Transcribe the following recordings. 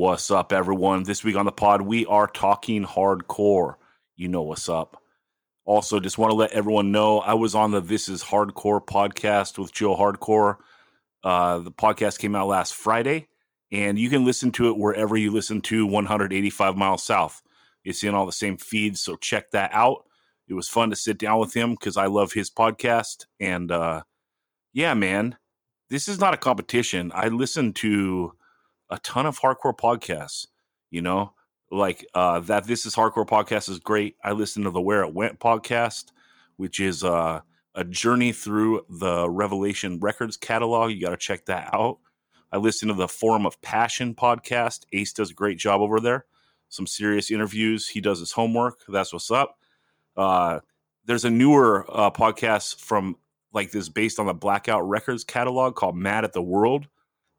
What's up, everyone? This week on the pod, we are talking hardcore. You know what's up. Also, just want to let everyone know I was on the This Is Hardcore podcast with Joe Hardcore. Uh, the podcast came out last Friday, and you can listen to it wherever you listen to 185 Miles South. It's in all the same feeds, so check that out. It was fun to sit down with him because I love his podcast. And uh, yeah, man, this is not a competition. I listen to a ton of hardcore podcasts, you know, like uh, that. This is hardcore podcast is great. I listen to the Where It Went podcast, which is uh, a journey through the Revelation Records catalog. You got to check that out. I listen to the Forum of Passion podcast. Ace does a great job over there. Some serious interviews. He does his homework. That's what's up. Uh, there's a newer uh, podcast from like this based on the Blackout Records catalog called Mad at the World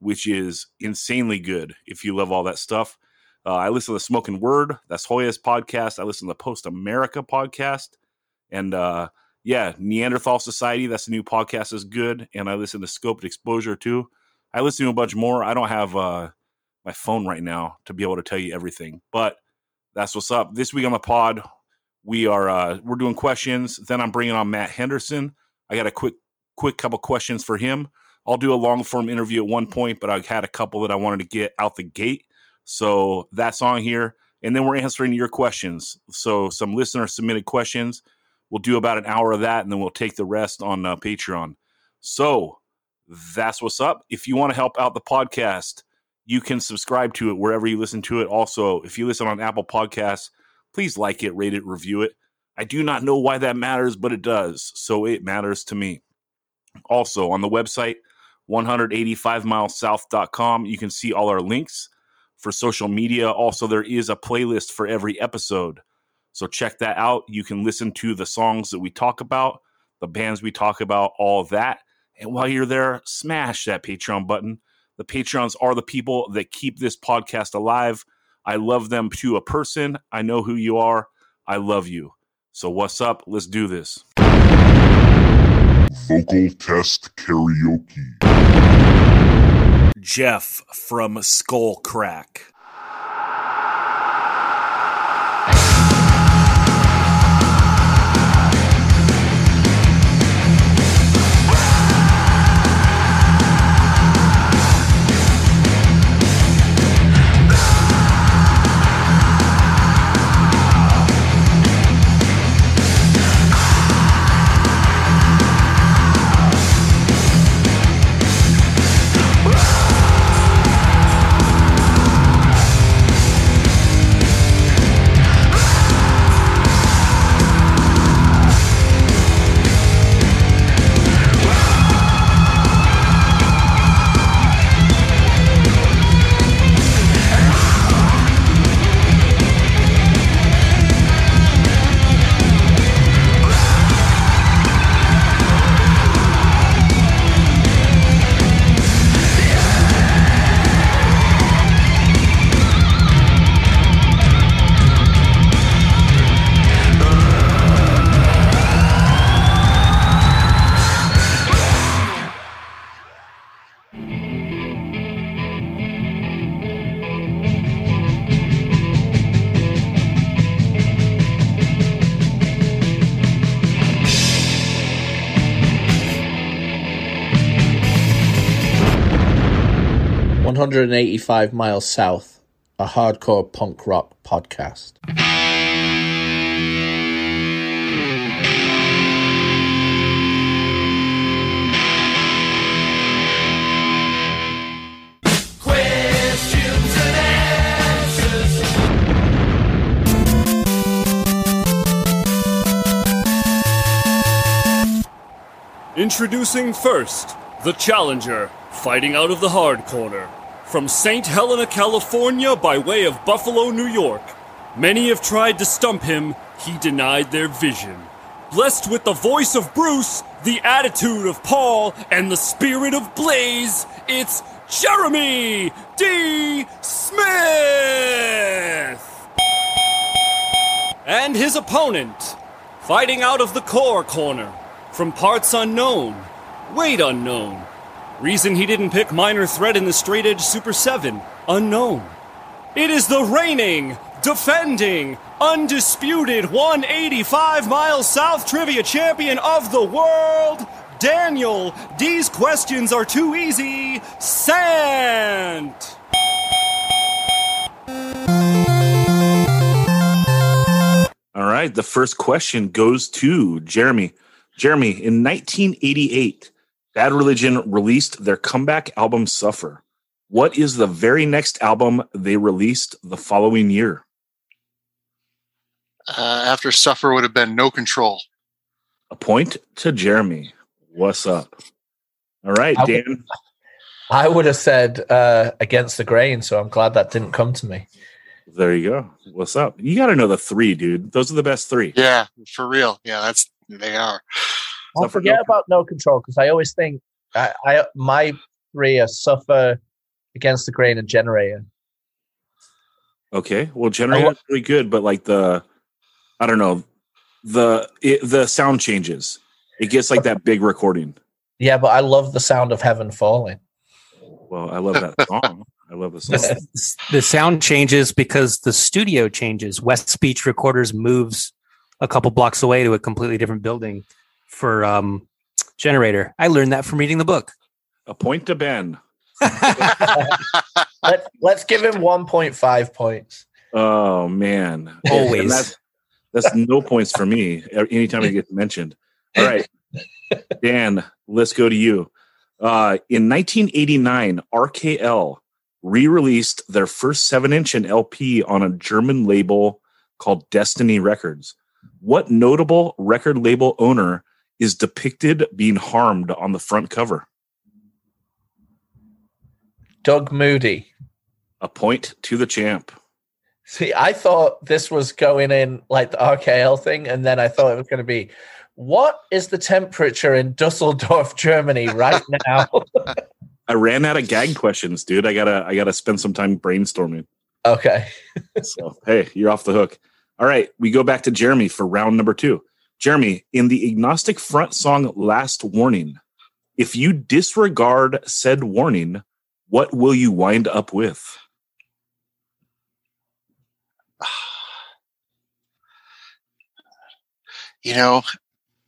which is insanely good if you love all that stuff. Uh, I listen to the Smoking Word, that's Hoya's podcast. I listen to the Post America podcast, and uh, yeah, Neanderthal Society. That's a new podcast is good, and I listen to Scoped Exposure too. I listen to a bunch more. I don't have uh, my phone right now to be able to tell you everything, but that's what's up. This week on the pod, we are uh, we're doing questions. Then I'm bringing on Matt Henderson. I got a quick quick couple questions for him. I'll do a long form interview at one point, but I had a couple that I wanted to get out the gate. So that's on here. And then we're answering your questions. So some listener submitted questions. We'll do about an hour of that, and then we'll take the rest on uh, Patreon. So that's what's up. If you want to help out the podcast, you can subscribe to it wherever you listen to it. Also, if you listen on Apple Podcasts, please like it, rate it, review it. I do not know why that matters, but it does. So it matters to me. Also, on the website, 185milessouth.com. You can see all our links for social media. Also, there is a playlist for every episode. So check that out. You can listen to the songs that we talk about, the bands we talk about, all that. And while you're there, smash that Patreon button. The Patreons are the people that keep this podcast alive. I love them to a person. I know who you are. I love you. So, what's up? Let's do this. Vocal test karaoke. Jeff from Skull Crack. 185 miles south, a hardcore punk rock podcast. Introducing first, the challenger, fighting out of the hard corner. From St. Helena, California, by way of Buffalo, New York. Many have tried to stump him, he denied their vision. Blessed with the voice of Bruce, the attitude of Paul, and the spirit of Blaze, it's Jeremy D. Smith! And his opponent, fighting out of the core corner, from parts unknown, weight unknown, Reason he didn't pick Minor Threat in the Straight Edge Super 7, unknown. It is the reigning, defending, undisputed 185 miles south trivia champion of the world, Daniel. These questions are too easy. Sant. All right. The first question goes to Jeremy. Jeremy, in 1988, Bad Religion released their comeback album Suffer. What is the very next album they released the following year? Uh, after Suffer would have been No Control. A point to Jeremy. What's up? All right, I would- Dan. I would have said uh, against the grain, so I'm glad that didn't come to me. There you go. What's up? You got to know the three, dude. Those are the best three. Yeah, for real. Yeah, that's they are. I'll Suffer forget no- about no control because I always think I, I my three are suffer against the grain and generator. Okay. Well, generator is really good, but like the, I don't know, the it, the sound changes. It gets like that big recording. Yeah, but I love the sound of heaven falling. Well, I love that song. I love the song. the, the sound changes because the studio changes. West Beach Recorders moves a couple blocks away to a completely different building for um, generator. I learned that from reading the book. A point to Ben. Let, let's give him 1.5 points. Oh man, Always. And that's that's no points for me. Anytime it gets mentioned. All right, Dan, let's go to you. Uh, in 1989, RKL re-released their first seven-inch and LP on a German label called Destiny Records. What notable record label owner is depicted being harmed on the front cover? Doug Moody. A point to the champ. See, I thought this was going in like the RKL thing, and then I thought it was going to be what is the temperature in Dusseldorf, Germany right now? I ran out of gag questions, dude. I gotta I gotta spend some time brainstorming. okay. So hey, you're off the hook. All right, we go back to Jeremy for round number two. Jeremy, in the agnostic front song Last Warning, if you disregard said warning, what will you wind up with? You know,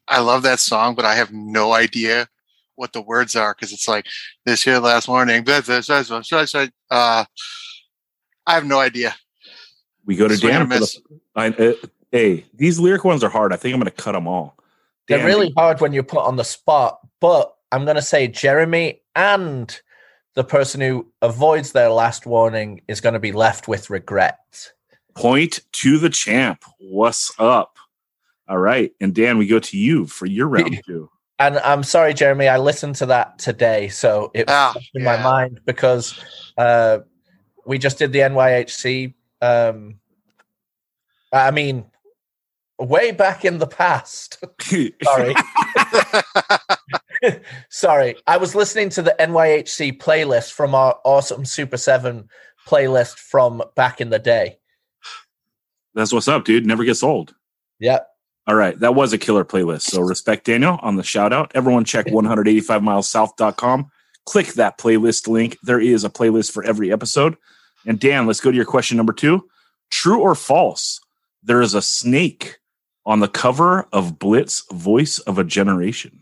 I love that song, but I have no idea what the words are because it's like this here last morning. blah, blah, blah. Uh, I have no idea. We go to Dan. The, I, uh, hey, these lyric ones are hard. I think I'm going to cut them all. They're really hard when you're put on the spot, but I'm going to say Jeremy and the person who avoids their last warning is going to be left with regret. point to the champ. What's up? All right, and Dan, we go to you for your round two. And I'm sorry, Jeremy, I listened to that today, so it was Ah, fresh in my mind because uh, we just did the NYHC. Um, I mean, way back in the past. sorry. Sorry, I was listening to the NYHC playlist from our awesome Super 7 playlist from back in the day. That's what's up, dude. Never gets old. Yep. All right. That was a killer playlist. So respect Daniel on the shout out. Everyone check 185milessouth.com. Click that playlist link. There is a playlist for every episode. And Dan, let's go to your question number two. True or false? There is a snake on the cover of Blitz Voice of a Generation.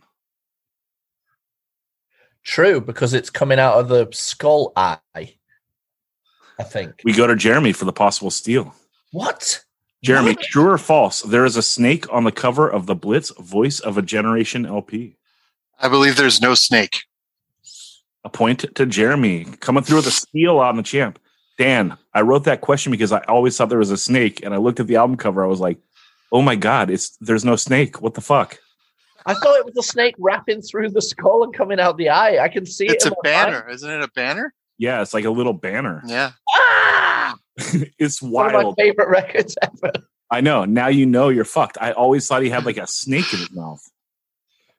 True, because it's coming out of the skull eye. I think. We go to Jeremy for the possible steal. What? Jeremy, What? true or false? There is a snake on the cover of the Blitz Voice of a Generation LP. I believe there's no snake. A point to Jeremy coming through with a steal on the champ. Dan, I wrote that question because I always thought there was a snake, and I looked at the album cover. I was like, "Oh my god, it's there's no snake. What the fuck?" I thought it was a snake wrapping through the skull and coming out the eye. I can see It's it. a in my mind. banner, isn't it? A banner? Yeah, it's like a little banner. Yeah. Ah! it's One of my favorite records ever. I know. Now you know you're fucked. I always thought he had like a snake in his mouth.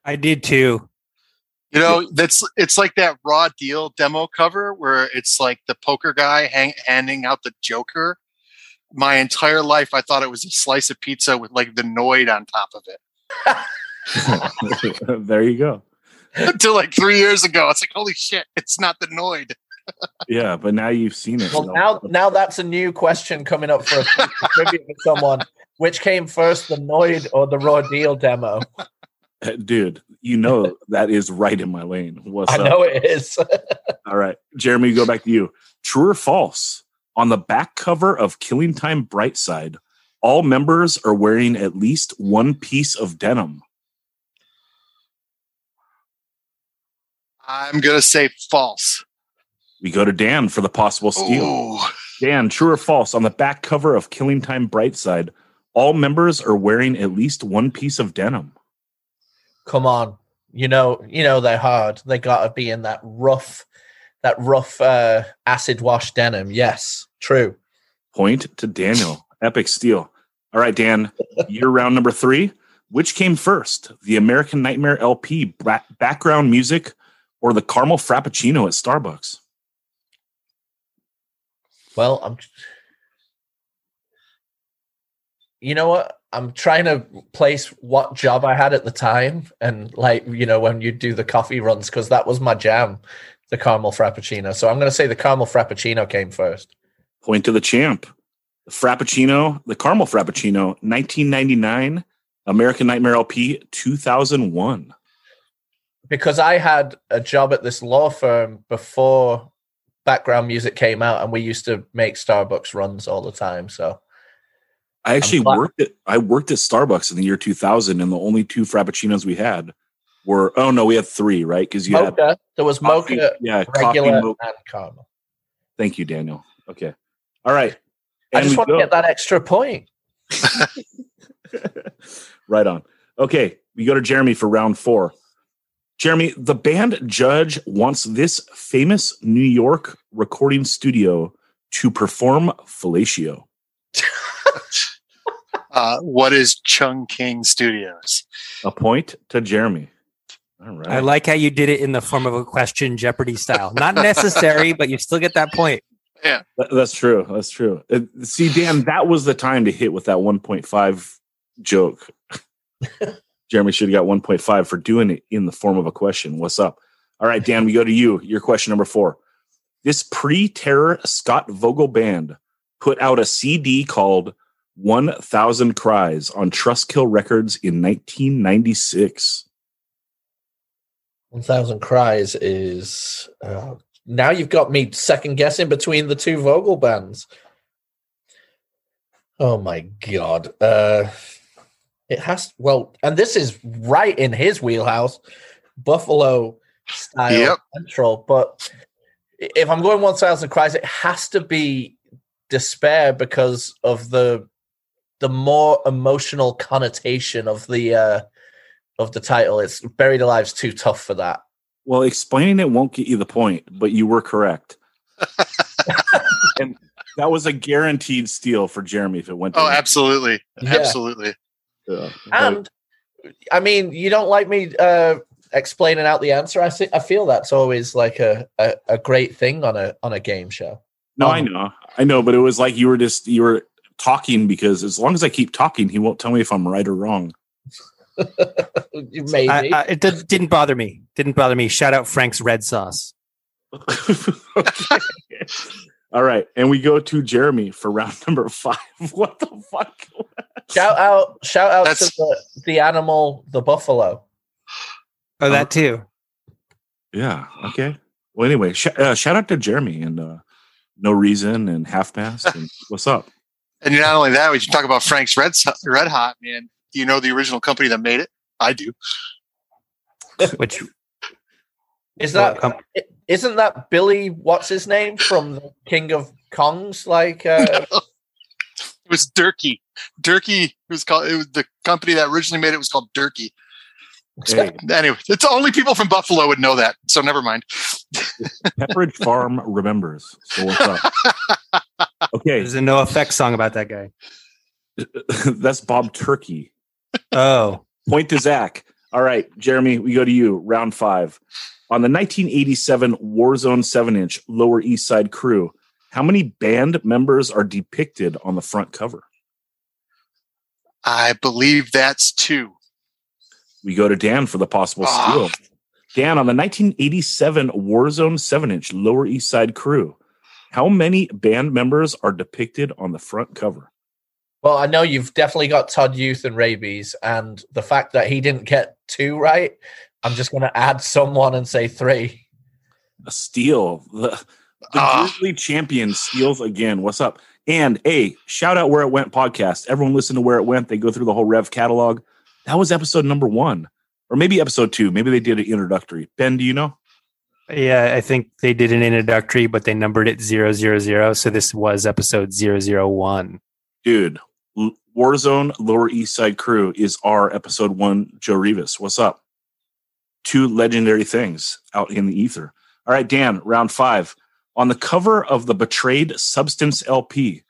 I did too. You know, that's it's like that raw deal demo cover where it's like the poker guy hang, handing out the Joker. My entire life, I thought it was a slice of pizza with like the Noid on top of it. there you go. Until like three years ago, it's like, holy shit, it's not the Noid. Yeah, but now you've seen it. Well, so- now now that's a new question coming up for a future trivia someone. Which came first, the Noid or the Raw Deal demo? Uh, dude, you know that is right in my lane. What's I up? know it is. All right, Jeremy, go back to you. True or false? On the back cover of Killing Time Brightside, all members are wearing at least one piece of denim. I'm gonna say false. We go to Dan for the possible steal. Ooh. Dan, true or false? On the back cover of Killing Time Brightside, all members are wearing at least one piece of denim. Come on, you know, you know they're hard. They got to be in that rough, that rough uh, acid wash denim. Yes, true. Point to Daniel. Epic steal. All right, Dan, year round number three. Which came first, the American Nightmare LP ba- background music or the caramel frappuccino at Starbucks? Well, I'm. You know what? I'm trying to place what job I had at the time, and like you know when you do the coffee runs, because that was my jam, the caramel frappuccino. So I'm going to say the caramel frappuccino came first. Point to the champ. The Frappuccino, the caramel frappuccino, 1999, American Nightmare LP 2001. because I had a job at this law firm before background music came out, and we used to make Starbucks runs all the time. So I actually worked at I worked at Starbucks in the year 2000, and the only two frappuccinos we had were oh no, we had three, right? Because you had mocha, there was coffee- mocha, yeah, coffee regular, mocha. and caramel. Thank you, Daniel. Okay, all right. I And just we want to get that extra point. right on. Okay, we go to Jeremy for round four. Jeremy, the band Judge wants this famous New York recording studio to perform fellatio. Uh, what is Chung King Studios? A point to Jeremy. All right. I like how you did it in the form of a question, Jeopardy style. Not necessary, but you still get that point. Yeah, that's true. That's true. Uh, see, Dan, that was the time to hit with that 1.5 joke. Jeremy should have got 1.5 for doing it in the form of a question. What's up? All right, Dan, we go to you. Your question number four. This pre terror Scott Vogel band put out a CD called 1000 Cries on Trustkill Records in 1996. One thousand cries is uh, now you've got me second guessing between the two Vogel bands. Oh my god! Uh, it has well, and this is right in his wheelhouse, Buffalo style Yep. central. But if I'm going one thousand cries, it has to be despair because of the the more emotional connotation of the uh of the title. It's buried alive's too tough for that. Well, explaining it won't get you the point, but you were correct. and that was a guaranteed steal for Jeremy if it went. Oh, absolutely, Yeah. absolutely. Yeah. And I mean, you don't like me uh explaining out the answer. I see, I feel that's always like a, a a great thing on a on a game show. no, I um, know, I know, but it was like you were just you were talking because as long as I keep talking, he won't tell me if I'm right or wrong. Maybe. I, I, it did, didn't bother me. Didn't bother me. Shout out Frank's red sauce. All right, and we go to Jeremy for round number five. What the fuck? shout out shout out That's- to the, the animal, the buffalo. Oh, that too. Yeah. Okay. Well, anyway, sh- uh, shout out to Jeremy and uh, No Reason and Half Past. And what's up? And not only that, we should talk about Frank's Red Red Hot man. Do you know the original company that made it? I do. Which Is that Well, i- isn't that Billy what's his name from the King of Kongs like uh It was Durkee. Durkee it was called. It was the company that originally made it was called Durkee. Hey, Anyway, it's only people from Buffalo would know that. So never mind. Pepperidge Farm remembers. So what's up? Okay, there's a no effect song about that guy. that's Bob Turkey. Oh, Point to Zach. All right, Jeremy, we go to you. Round five. On the 1987 Warzone 7 inch Lower East Side crew, how many band members are depicted on the front cover? I believe that's two. We go to Dan for the possible Ah. steal. Dan, on the 1987 Warzone 7 inch Lower East Side crew, how many band members are depicted on the front cover? Well, I know you've definitely got Todd Youth and Raybeez, and the fact that he didn't get two right, I'm just going to add someone and say three. A steal. The, the Ah. Grizzly champion steals again. What's up? And a shout out Where It Went podcast. Everyone listen to Where It Went. They go through the whole Rev catalog. That was episode number one, or maybe episode two. Maybe they did an introductory. Ben, do you know? Yeah, I think they did an introductory, but they numbered it zero zero zero. So this was episode zero zero one. Dude, L- Warzone Lower East Side Crew is our episode one Joe Rivas. What's up? Two legendary things out in the ether. All right, Dan, round five. On the cover of the Betrayed Substance LP,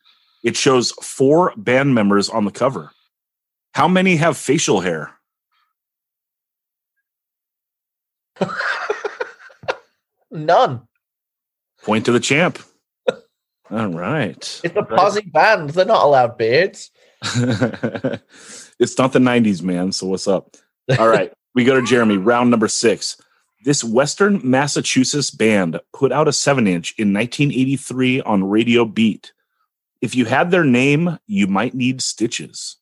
it shows four band members on the cover. How many have facial hair? None. Point to the champ. All right. It's a posi band. They're not allowed beards. it's not the 90s, man. So what's up? All right. We go to Jeremy, round number six. This Western Massachusetts band put out a seven inch in 1983 on Radio Beat. If you had their name, you might need stitches.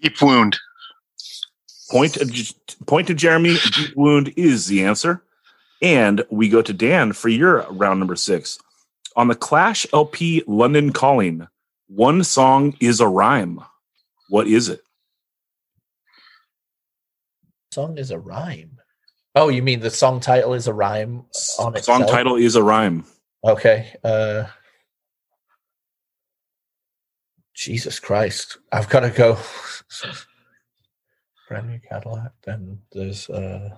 Deep wound. Point uh, to, point to Jeremy. Deep wound is the answer. And we go to Dan for your round number six. On the Clash LP London Calling, one song is a rhyme. What is it? Song is a rhyme. Oh, you mean the song title is a rhyme on Song title is a rhyme. Okay. Uh Jesus Christ. I've got to go. Brand new Cadillac. Then there's uh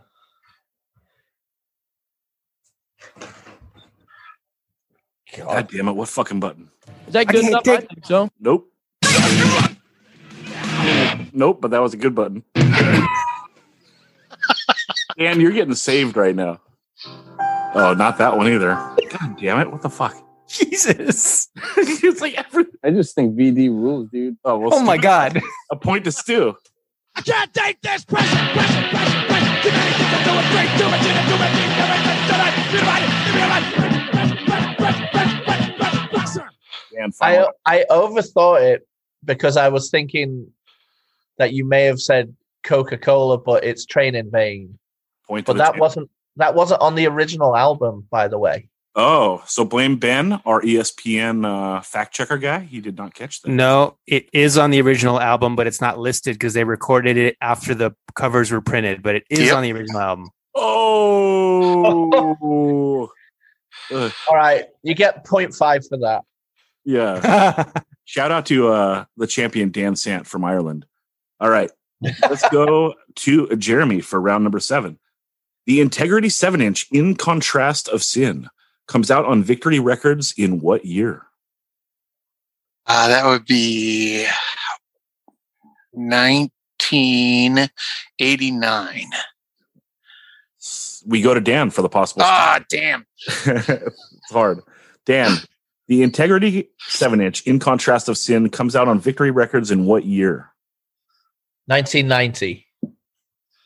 God God. damn it! What fucking button? Is that good enough? I think so. Nope. nope. But that was a good button. Dan, you're getting saved right now. Oh, not that one either. God damn it! What the fuck? Jesus. it's like every. I just think VD rules, dude. Oh, well, Oh my God. A point to Stu. I can't take this pressure, pressure, pressure, pressure. Too many things I'm doing great, too much in it, too many things, everything tonight. Feel about it, feel about it. Pressure, pressure, pressure. Dan, I final. I overthought it because I was thinking that you may have said Coca-Cola, but it's Train in Vain. point But that champ. wasn't that wasn't on the original album, by the way. Oh, so blame Ben, our ESPN uh, fact checker guy. He did not catch that. No, it is on the original album, but it's not listed because they recorded it after the covers were printed. But it is Yep. on the original album. Oh. All right, you get 0.5 for that. Yeah. Shout out to uh, the champion Dan Sant from Ireland. All right, let's go to Jeremy for round number seven. The Integrity 7 inch In Contrast of Sin comes out on Victory Records in what year? Uh, that would be 1989. We go to Dan for the possible. Ah, damn. it's hard. Dan, the Integrity 7 inch In Contrast of Sin comes out on Victory Records in what year? 1990.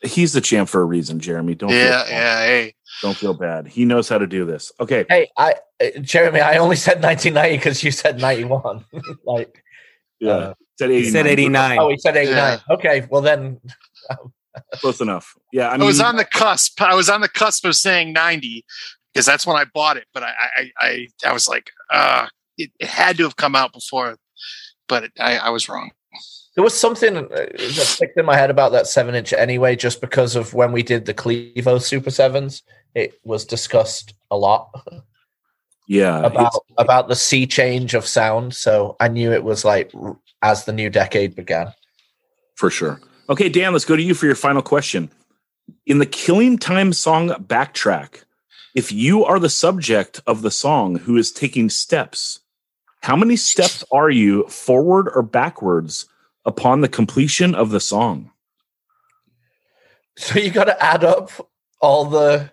He's the champ for a reason, Jeremy. Don't Yeah, feel, yeah. Hey, don't feel bad. He knows how to do this. Okay. Hey, I uh, Jeremy, I only said 1990 because you said 91. like, Yeah. Uh, said He 89. said 89. oh, he said 89. Okay, well then, Close enough. Yeah. I I, was on the cusp. I was on the cusp of saying 90 because that's when I bought it. But I, I, I, I was like, uh, it, it had to have come out before, but it, I, I was wrong. there was something uh, that sticked in my head about that seven inch anyway, just because of when we did the Clevo Super Sevens. It was discussed a lot yeah. about about the sea change of sound. So I knew it was like as the new decade began. For sure. Okay, Dan, let's go to you for your final question. In the Killing Time song backtrack, if you are the subject of the song who is taking steps, how many steps are you forward or backwards upon the completion of the song? So you got to add up all the.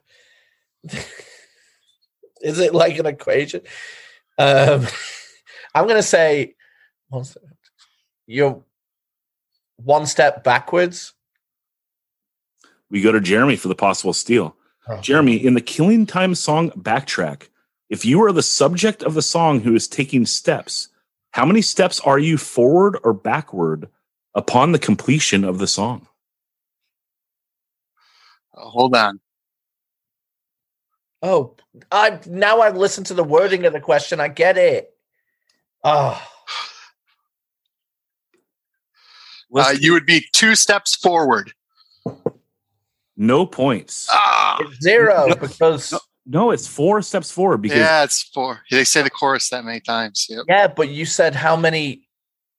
Is it like an equation? Um, I'm going to say you're one step backwards. We go to Jeremy for the possible steal. Jeremy, in the Killing Time song Backtrack, if you are the subject of the song who is taking steps, how many steps are you forward or backward upon the completion of the song? Uh, hold on. Oh, I now I've listened to the wording of the question. I get it. Oh, Uh, you would be two steps forward. No points. Ah, it's zero because No, it's four steps forward because yeah, it's four. They say the chorus that many times. Yep. yeah, but you said how many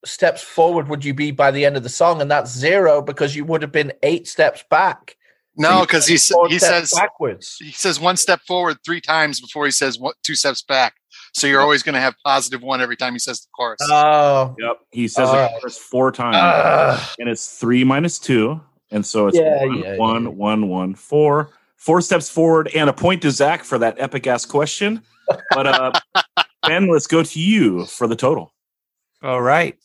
steps forward would you be by the end of the song, and that's zero because you would have been eight steps back. No, you because he s- he says backwards. he says one step forward three times before he says one, two steps back. So you're always going to have positive one every time he says the chorus. Oh, Yep. He says All it right. chorus four times, Ugh. and it's three minus two, and so it's Yeah, one, yeah, one, yeah. one, one, four. Four steps forward, and a point to Zach for that epic ass question. But uh, Ben, let's go to you for the total. All right.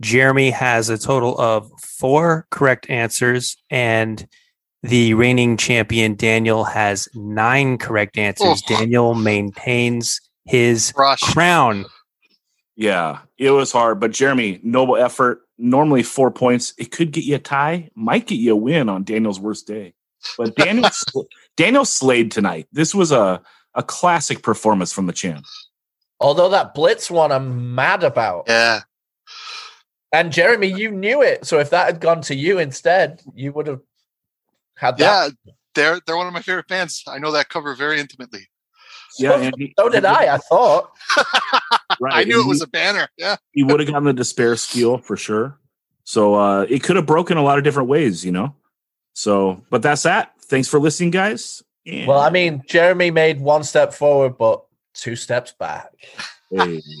Jeremy has a total of four correct answers, and the reigning champion Daniel has nine correct answers. Oh. Daniel maintains his Rush. crown. Yeah, it was hard, but Jeremy, noble effort. Normally four points. It could get you a tie, might get you a win on Daniel's worst day. But Daniel sl- Daniel slayed tonight. This was a a classic performance from the champ. Although that Blitz one, I'm mad about. Yeah. And Jeremy, you knew it. So if that had gone to you instead, you would have had that. Yeah. They're they're one of my favorite bands. I know that cover very intimately. Yeah, and he- So did I. I thought. Right, I knew and it was he- a banner. Yeah. he would have gotten the despair skill for sure. So uh, it could have broken a lot of different ways, you know. So, but that's that. Thanks for listening, guys. And- Well, I mean, Jeremy made one step forward, but two steps back. Hey.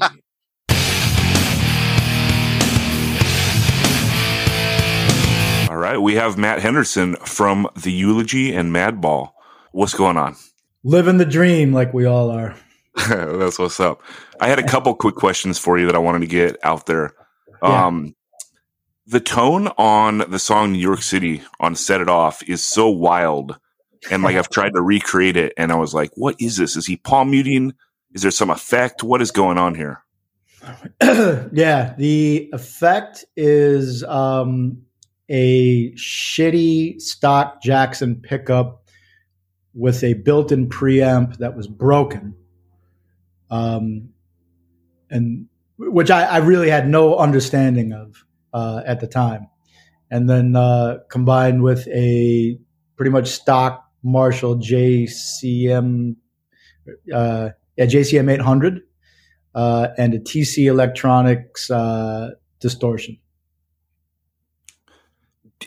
All right, we have Matt Henderson from the Eulogy and Madball. What's going on? Living the dream like we all are. That's what's up. I had a couple quick questions for you that I wanted to get out there. Yeah. Um, the tone on the song New York City on Set It Off is so wild. And like I've tried to recreate it and I was like, what is this? Is he palm muting? Is there some effect? What is going on here? yeah, the effect is um, a shitty stock Jackson pickup with a built-in preamp that was broken, um, and which I, I really had no understanding of uh, at the time, and then uh, combined with a pretty much stock Marshall JCM, uh, yeah JCM 800 uh, and a TC Electronics uh, distortion.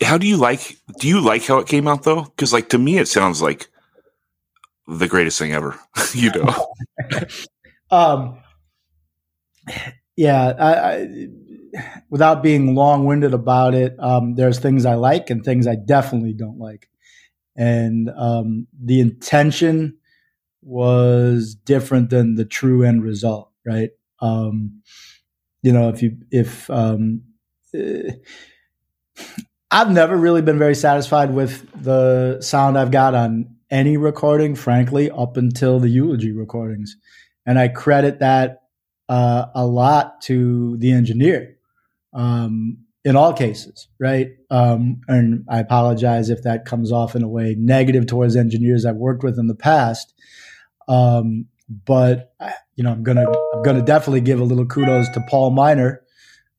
How do you like do you like how it came out though? Because like to me it sounds like the greatest thing ever. you know. Um, yeah, I, I, without being long winded about it, um, there's things I like and things I definitely don't like. And um, the intention was different than the true end result, right? Um, you know, if you, if, um, eh, I've never really been very satisfied with the sound I've got on any recording, frankly, up until the eulogy recordings. And I credit that uh, a lot to the engineer um, in all cases, right? Um, and I apologize if that comes off in a way negative towards engineers I've worked with in the past. Um, but you know, I'm gonna I'm gonna definitely give a little kudos to Paul Miner uh,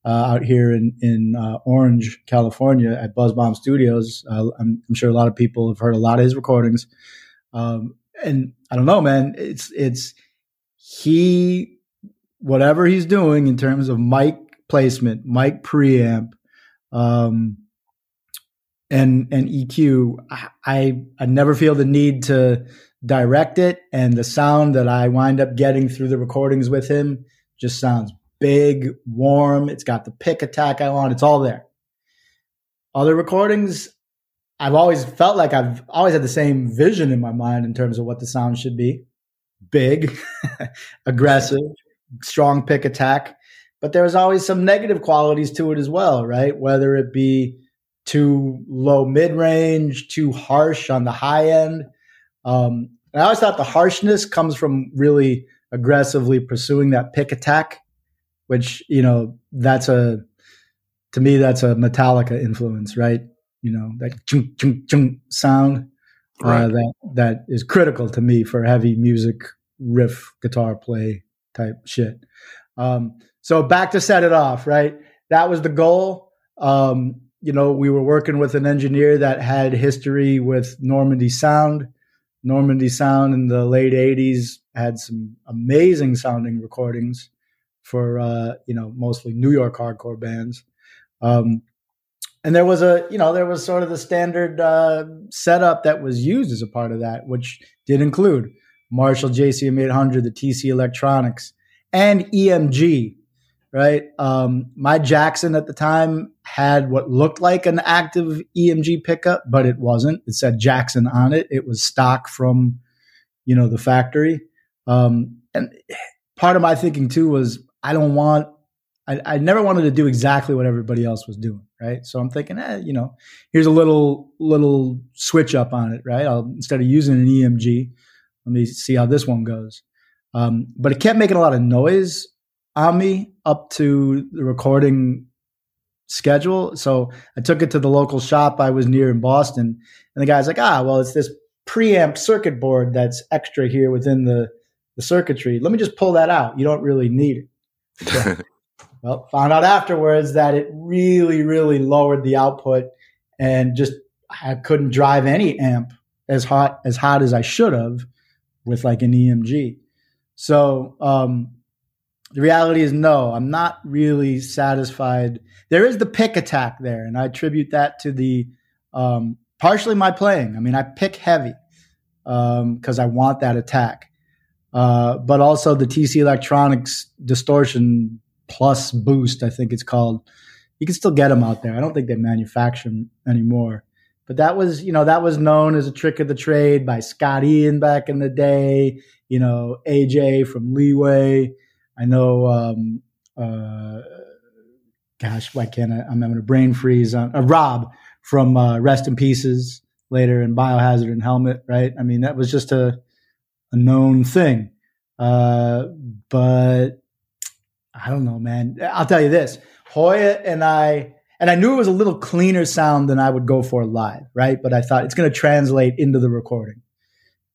out here in in uh, Orange, California, at Buzz Bomb Studios. Uh, I'm, I'm sure a lot of people have heard a lot of his recordings, um, and I don't know, man. It's it's he whatever he's doing in terms of mic placement, mic preamp, um, and and EQ. I I never feel the need to direct it, and the sound that I wind up getting through the recordings with him just sounds big, warm. It's got the pick attack I want. It's all there. Other recordings, I've always felt like I've always had the same vision in my mind in terms of what the sound should be big, aggressive, strong pick attack. But there's always some negative qualities to it as well, right? Whether it be too low mid range, too harsh on the high end. Um, I always thought the harshness comes from really aggressively pursuing that pick attack, which you know that's a to me that's a Metallica influence, right? You know that chung, chung, chung sound uh, that that is critical to me for heavy music riff guitar play type shit. Um, so back to set it off, right? That was the goal. Um, you know, we were working with an engineer that had history with Normandy Sound. Normandy Sound in the late '80s had some amazing sounding recordings for uh, you know mostly New York hardcore bands. Um, and there was a you know there was sort of the standard uh, setup that was used as a part of that, which did include Marshall JCM 800, the TC Electronics, and EMG. Right, um, my Jackson at the time had what looked like an active EMG pickup, but it wasn't. It said Jackson on it. It was stock from you know the factory. Um, and part of my thinking too was I don't want I, I never wanted to do exactly what everybody else was doing, right? So I'm thinking, eh, you know, here's a little little switch up on it, right? I'll instead of using an EMG, let me see how this one goes. Um, but it kept making a lot of noise on me up to the recording schedule. So I took it to the local shop I was near in Boston, and the guy's like, ah, well, it's this preamp circuit board that's extra here within the the circuitry. Let me just pull that out. You don't really need it. Well, found out afterwards that it really, really lowered the output and just I couldn't drive any amp as hot as hot as I should have with like an EMG. So um, the reality is no, I'm not really satisfied. There is the pick attack there, and I attribute that to the um, partially my playing. I mean, I pick heavy because I want that attack. Uh, but also the TC Electronics distortion plus boost, I think it's called. You can still get them out there. I don't think they manufacture them anymore. But that was, you know, that was known as a trick of the trade by Scott Ian back in the day. You know, AJ from Leeway. I know. Um, uh, gosh, why can't I? I'm having a brain freeze on uh, Rob from uh, Rest in Pieces later in Biohazard and Helmet. Right? I mean, that was just a a known thing. Uh, but I don't know, man. I'll tell you this: Hoya and I, and I knew it was a little cleaner sound than I would go for live, right? But I thought it's going to translate into the recording,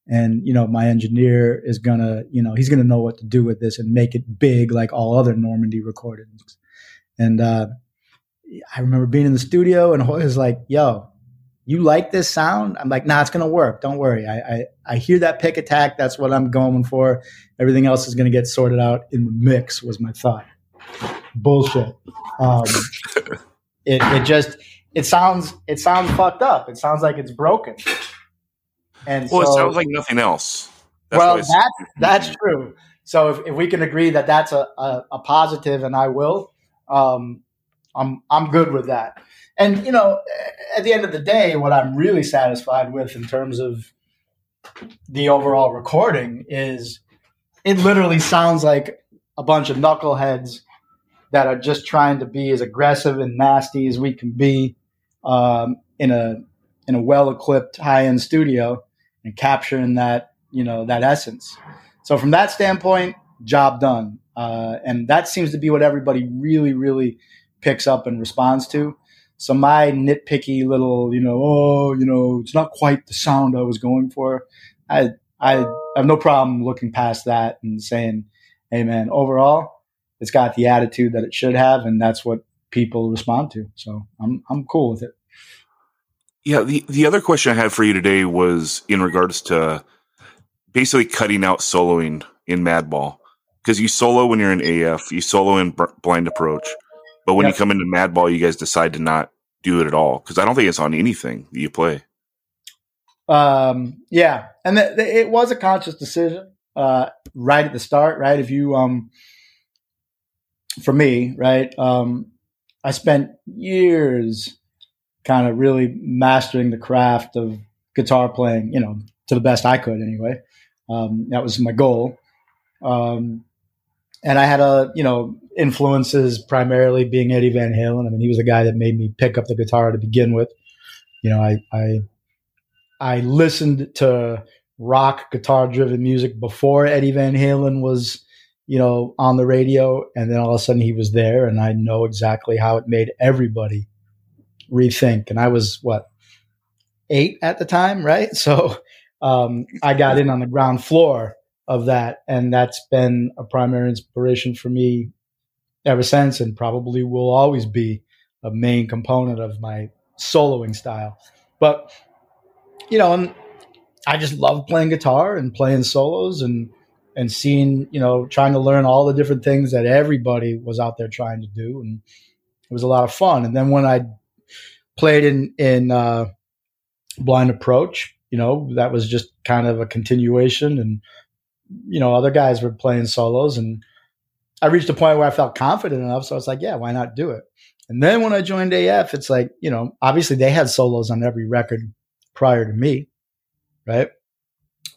and you know, my engineer is gonna, you know, he's gonna know what to do with this and make it big like all other Normandy recordings. And uh, I remember being in the studio, and Hoya's like, "Yo." You like this sound? I'm like, nah, it's gonna work. Don't worry. I, I I hear that pick attack. That's what I'm going for. Everything else is gonna get sorted out in the mix. Was my thought. Bullshit. Um, it it just it sounds it sounds fucked up. It sounds like it's broken. And Well, so, it sounds like nothing else. That's well, that's that's true. So if, if we can agree that that's a, a, a positive, and I will, um, I'm I'm good with that. And you know, at the end of the day, what I'm really satisfied with in terms of the overall recording is it literally sounds like a bunch of knuckleheads that are just trying to be as aggressive and nasty as we can be um, in a in a well equipped high end studio and capturing that you know that essence. So from that standpoint, job done, uh, and that seems to be what everybody really really picks up and responds to. So my nitpicky little, you know, oh, you know, it's not quite the sound I was going for. I I have no problem looking past that and saying, hey man, overall, it's got the attitude that it should have, and that's what people respond to. So I'm I'm cool with it. Yeah, the, the other question I had for you today was in regards to basically cutting out soloing in Madball. Because you solo when you're in AF, you solo in Blind Approach. But when Yep. you come into Madball, you guys decide to not do it at all. Because I don't think it's on anything that you play. Um, yeah, and th- th- it was a conscious decision uh, right at the start. Right, if you um, for me, right, um, I spent years kind of really mastering the craft of guitar playing. You know, to the best I could, anyway. Um, that was my goal. Um, and I had a, you know, influences primarily being Eddie Van Halen. I mean, he was the guy that made me pick up the guitar to begin with. You know, I, I I listened to rock guitar driven music before Eddie Van Halen was, you know, on the radio. And then all of a sudden he was there and I know exactly how it made everybody rethink. And I was what, eight at the time, right? So um, I got in on the ground floor of that. And that's been a primary inspiration for me ever since and probably will always be a main component of my soloing style. But, you know, and I just love playing guitar and playing solos and and seeing, you know, trying to learn all the different things that everybody was out there trying to do. And it was a lot of fun. And then when I played in in uh, Blind Approach, you know, that was just kind of a continuation. And you know, other guys were playing solos, and I reached a point where I felt confident enough. So I was like, yeah, why not do it? And then when I joined AF, it's like, you know, obviously they had solos on every record prior to me, right?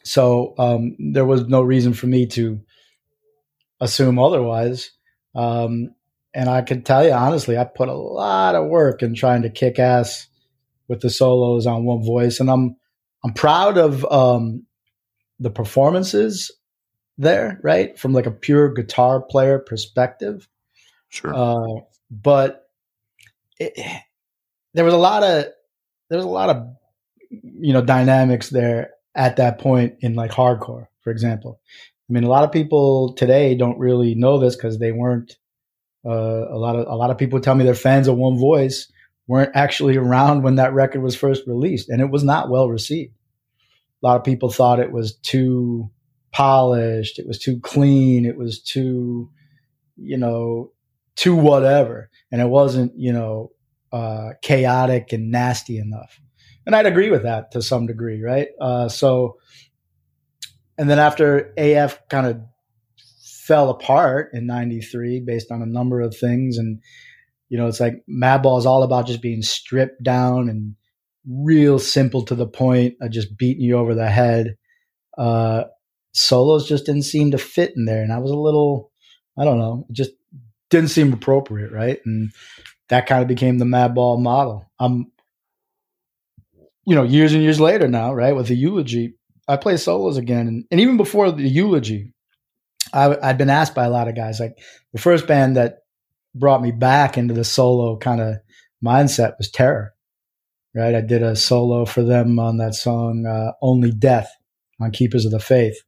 So um, there was no reason for me to assume otherwise. Um, and I can tell you honestly, I put a lot of work in trying to kick ass with the solos on one voice, and I'm I'm proud of um, the performances there, right? From like a pure guitar player perspective. Sure. Uh, but it, there was a lot of there was a lot of you know dynamics there at that point in like hardcore, for example. I mean, a lot of people today don't really know this because they weren't. Uh, a lot of a lot of people tell me they're fans of One Voice weren't actually around when that record was first released, and it was not well received. A lot of people thought it was too polished, it was too clean, it was too, you know, too whatever, and it wasn't, you know, uh, chaotic and nasty enough. And I'd agree with that to some degree, right? Uh, so, and then after AF kind of fell apart in 93 based on a number of things and you know it's like madball is all about just being stripped down and real simple to the point of just beating you over the head uh solos just didn't seem to fit in there and i was a little i don't know it just didn't seem appropriate right? And that kind of became the madball model. I'm you know years and years later now right with the eulogy i play solos again and, and even before the eulogy I, i'd been asked by a lot of guys like the first band that brought me back into the solo kind of mindset was terror right? I did a solo for them on that song uh, only death on keepers of the faith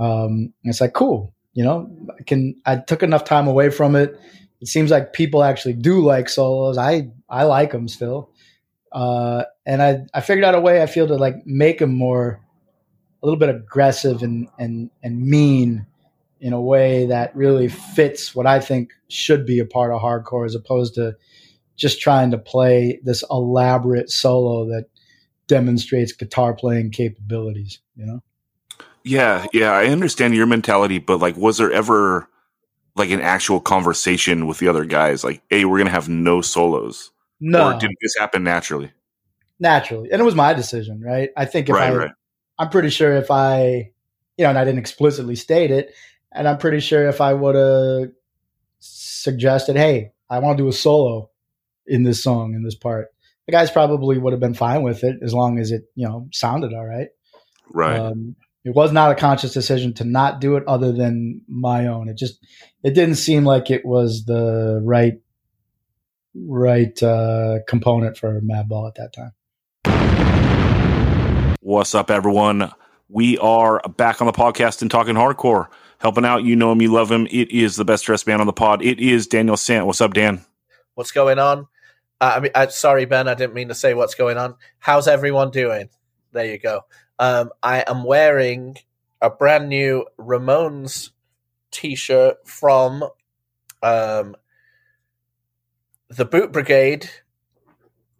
um, it's like cool you know i can i took enough time away from it. It seems like people actually do like solos. I i like them still. Uh, and i i figured out a way i feel to like make them more a little bit aggressive and and and mean in a way that really fits what I think should be a part of hardcore as opposed to just trying to play this elaborate solo that demonstrates guitar playing capabilities, you know? Yeah, yeah, I understand your mentality, but like was there ever like an actual conversation with the other guys like, "Hey, we're going to have no solos?" No. Or did this happen naturally? Naturally. And it was my decision, right? I think if Right, I right. I'm pretty sure if I you know, and I didn't explicitly state it, and I'm pretty sure if I would have suggested, "Hey, I want to do a solo in this song in this part," the guys probably would have been fine with it as long as it, you know, sounded all right. Right. Um, it was not a conscious decision to not do it, other than my own. It just it didn't seem like it was the right right uh, component for Madball at that time. What's up, everyone? We are back on the podcast and talking hardcore, helping out. You know him, you love him. It is the best dressed man on the pod. It is Daniel Sant. What's up, Dan? What's going on? Uh, I mean, uh, sorry, Ben, I didn't mean to say what's going on. How's everyone doing? There you go. Um, I am wearing a brand new Ramones t-shirt from um, the Boot Brigade.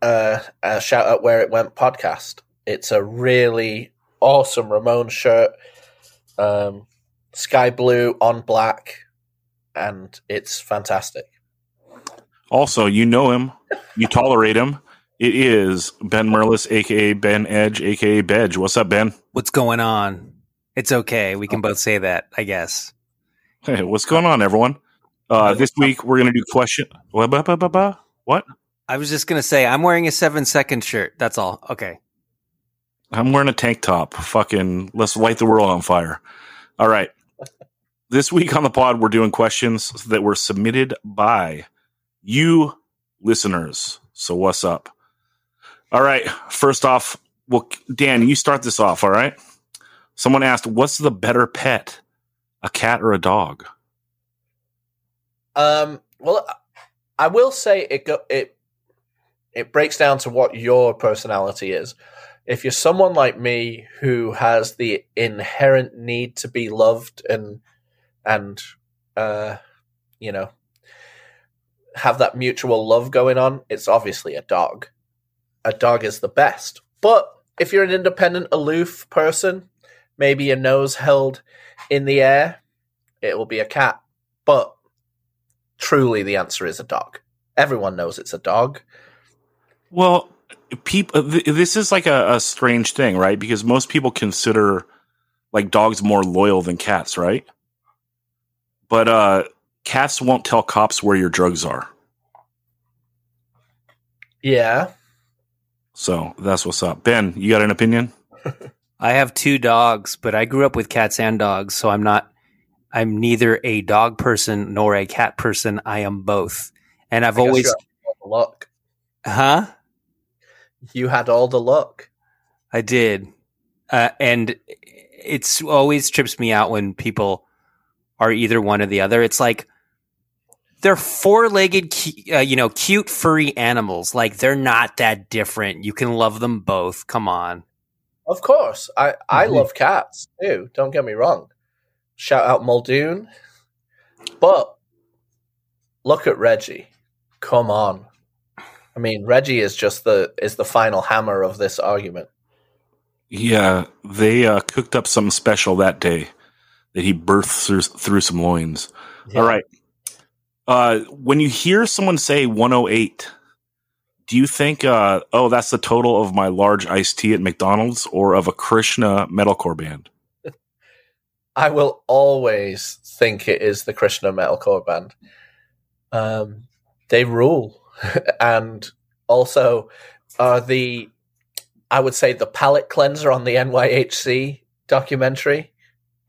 Uh, uh, shout out where it went podcast. It's a really awesome Ramones shirt, um, sky blue on black, and it's fantastic. Also, you know him, you tolerate him. It is Ben Merlis, aka Ben Edge, aka Bedge. What's up, Ben? What's going on? It's okay. We can both say that, I guess. Hey, what's going on, everyone? Uh, this week we're gonna do question. What? I was just gonna say I'm wearing a seven second shirt. That's all. Okay. I'm wearing a tank top. Fucking, let's light the world on fire. All right. This week on the pod, we're doing questions that were submitted by you listeners. So, what's up? All right. First off, well, Dan, you start this off. All right. Someone asked, "What's the better pet, a cat or a dog?" Um, well, I will say it go, it it breaks down to what your personality is. If you're someone like me who has the inherent need to be loved and and uh, you know have that mutual love going on, it's obviously a dog. A dog is the best. But if you're an independent, aloof person, maybe your nose held in the air, it will be a cat. But truly, the answer is a dog. Everyone knows it's a dog. Well, people, th- this is like a, a strange thing, right? Because most people consider like dogs more loyal than cats, right? But uh, cats won't tell cops where your drugs are. Yeah. So that's what's up. Ben, you got an opinion? I have two dogs, but I grew up with cats and dogs, so I'm not. I'm neither a dog person nor a cat person. I am both, and I've I always, you had all the luck. huh? You had all the luck. I did, uh, and it's always trips me out when people are either one or the other. It's like they're four-legged, uh, you know, cute furry animals. Like they're not that different. You can love them both. Come on. Of course. I, I Mhm. love cats too. Don't get me wrong. Shout out Muldoon. But look at Reggie. Come on. I mean, Reggie is just the is the final hammer of this argument. Yeah, they uh, cooked up something special that day that he birthed through, through some loins. All right. Uh, when you hear someone say 108, do you think, uh, oh, that's the total of my large iced tea at McDonald's or of a Krishna metalcore band? I will always think it is the Krishna metalcore band. Um, they rule, and also uh, the I would say the palate cleanser on the NYHC documentary.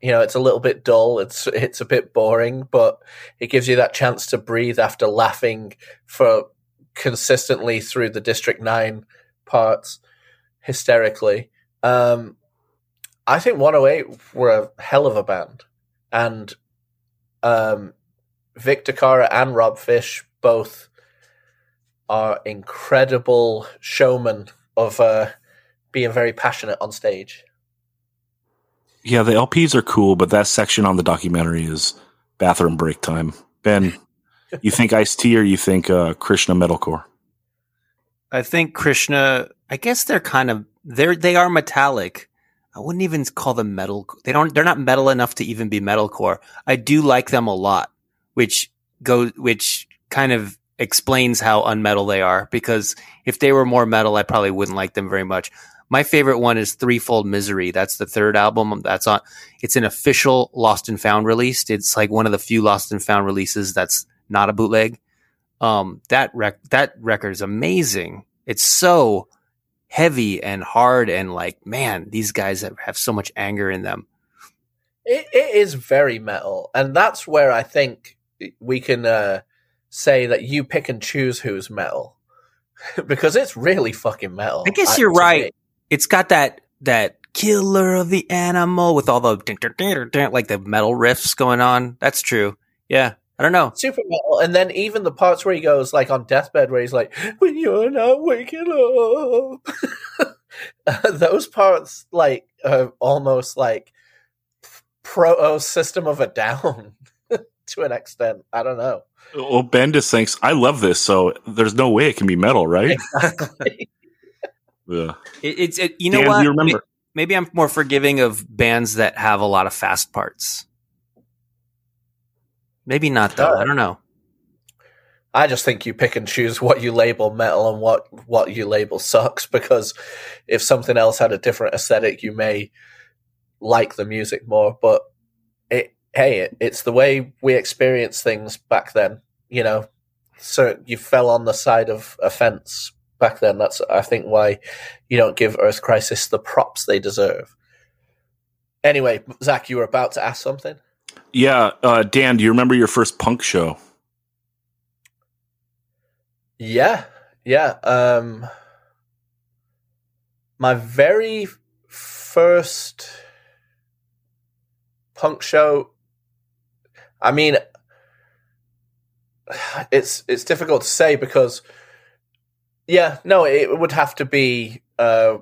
You know, it's a little bit dull. It's it's a bit boring, but it gives you that chance to breathe after laughing for consistently through the District Nine parts hysterically. Um, I think 108 were a hell of a band, and um, Vic DiCara and Rob Fish both are incredible showmen of uh, being very passionate on stage. Yeah, the LPs are cool, but that section on the documentary is bathroom break time. Ben, you think Ice T or you think uh, Krishna metalcore? I think Krishna. I guess they're kind of they're they are metallic. I wouldn't even call them metal. They don't. They're not metal enough to even be metalcore. I do like them a lot, which go which kind of explains how unmetal they are. Because if they were more metal, I probably wouldn't like them very much. My favorite one is Threefold Misery. That's the third album. That's on. It's an official Lost and Found release. It's like one of the few Lost and Found releases that's not a bootleg. Um, that rec- that record is amazing. It's so heavy and hard and like, man, these guys have, have so much anger in them. It, it is very metal, and that's where I think we can uh, say that you pick and choose who's metal because it's really fucking metal. I guess you're right. me. It's got that that killer of the animal with all the ding, ding, ding, ding, ding, like the metal riffs going on. That's true. Yeah, I don't know. super metal, and then even the parts where he goes like on deathbed, where he's like, "When you're not waking up," those parts like are almost like proto System of a Down to an extent. I don't know. Well, Ben just thinks, I love this, so there's no way it can be metal, right? Exactly. Yeah. It, it's it, you know Dan, do what? you remember? May- Maybe I'm more forgiving of bands that have a lot of fast parts. Maybe not though. I don't know. I just think you pick and choose what you label metal and what what you label sucks because if something else had a different aesthetic, you may like the music more. But it, hey, it, it's the way we experience things back then. You know, so you fell on the side of a fence back then. That's I think why you don't give Earth Crisis the props they deserve. Anyway, Zach, you were about to ask something. Yeah, uh, Dan, do you remember your first punk show? Yeah, yeah. Um, my very first punk show. I mean, it's it's difficult to say because, yeah, no, it would have to be uh,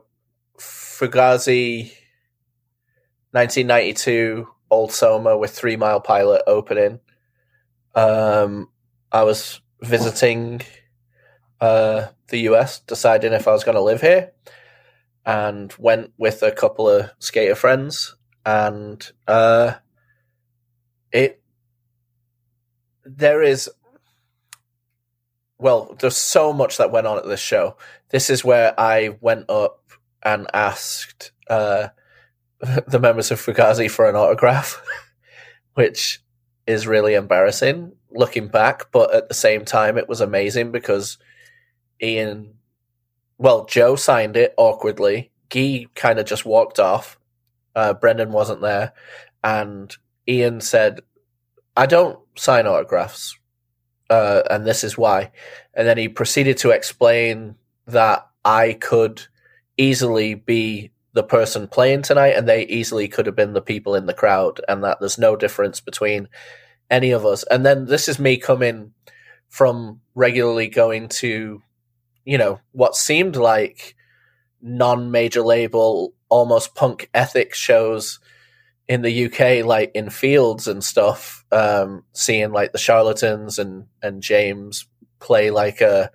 Fugazi, nineteen ninety two, Old Soma with Three Mile Pilot opening. Um, I was visiting uh, the US, deciding if I was going to live here, and went with a couple of skater friends, and uh, it there is well, there's so much that went on at this show. This is where I went up and asked uh, the members of Fugazi for an autograph, which is really embarrassing looking back, but at the same time, it was amazing because Ian, well, Joe signed it awkwardly. Guy kind of just walked off. Uh, Brendan wasn't there. And Ian said, I don't sign autographs. Uh, and this is why. And then he proceeded to explain that I could easily be the person playing tonight, and they easily could have been the people in the crowd, and that there's no difference between any of us. And then this is me coming from regularly going to, you know, what seemed like non major label, almost punk ethic shows in the UK, like in fields and stuff, um, seeing like the charlatans and, and James play like a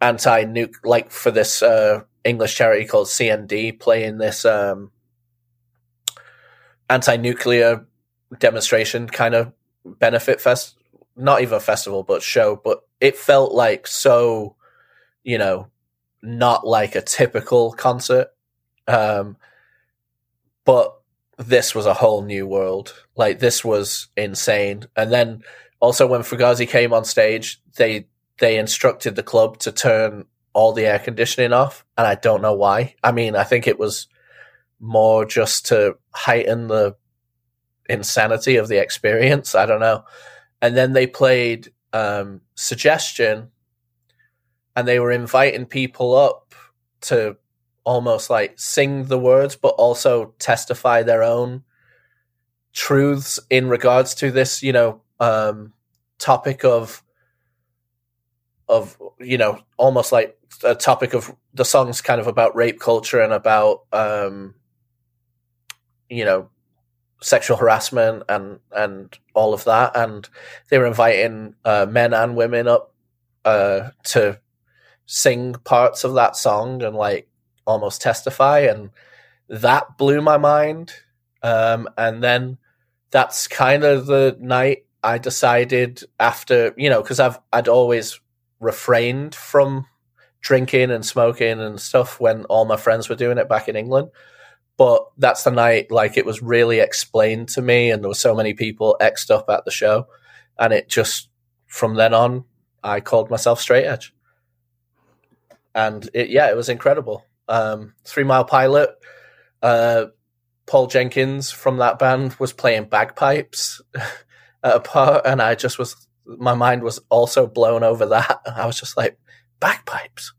anti nuke, like for this uh, English charity called CND, playing this um, anti nuclear demonstration kind of benefit fest, not even a festival, but show. But it felt like so, you know, not like a typical concert. Um, but this was a whole new world. Like this was insane. And then also when Fugazi came on stage, they they instructed the club to turn all the air conditioning off, and I don't know why. I mean, I think it was more just to heighten the insanity of the experience. I don't know. And then they played um, Suggestion, and they were inviting people up to almost like sing the words, but also testify their own truths in regards to this, you know, um, topic of of you know almost like a topic of the songs kind of about rape culture and about um you know sexual harassment and and all of that. And they were inviting uh, men and women up uh to sing parts of that song and like almost testify and that blew my mind um and then that's kind of the night I decided after you know because I've I'd always refrained from drinking and smoking and stuff when all my friends were doing it back in England. But that's the night like it was really explained to me, and there were so many people exed up at the show, and it just from then on I called myself straight edge, and it yeah it was incredible. Um, Three Mile Pilot, uh, Pall Jenkins from that band was playing bagpipes at a part, and I just was my mind was also blown over that. I was just like, bagpipes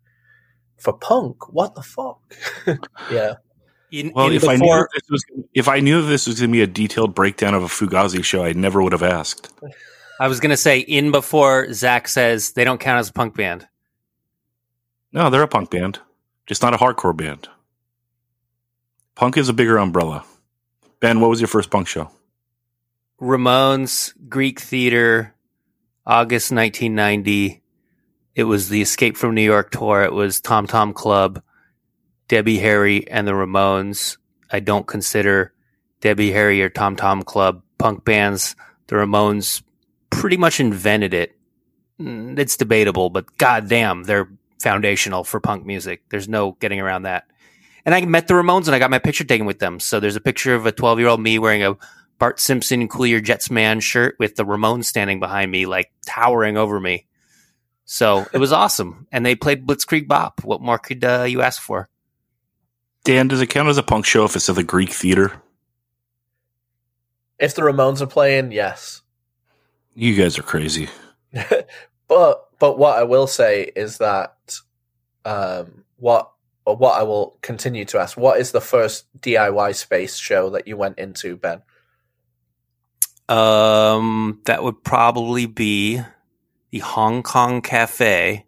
for punk? What the fuck? yeah. In, Well, in if I knew this was if I knew this was going to be a detailed breakdown of a Fugazi show, I never would have asked. I was going to say in before Zach says they don't count as a punk band. No, they're a punk band, just not a hardcore band. Punk is a bigger umbrella. Ben, what was your first punk show? Ramones, Greek Theater, August 1990. It was the Escape from New York tour. It was Tom Tom Club, Debbie Harry, and the Ramones. I don't consider Debbie Harry or Tom Tom Club punk bands. The Ramones pretty much invented it. Mm, It's debatable, but goddamn, they're foundational for punk music. There's no getting around that. And I met the Ramones and I got my picture taken with them. So there's a picture of a 12 year old me wearing a Bart Simpson Cool Your Jets Man shirt with the Ramones standing behind me, like towering over me. So it was awesome, and they played Blitzkrieg Bop. What more could uh, you ask for? Dan, does it count as a punk show if it's at the Greek Theater? If the Ramones are playing, yes. You guys are crazy. but but what I will say is that um, what or what I will continue to ask: What is the first DIY space show that you went into, Ben? Um, that would probably be the Hong Kong Cafe,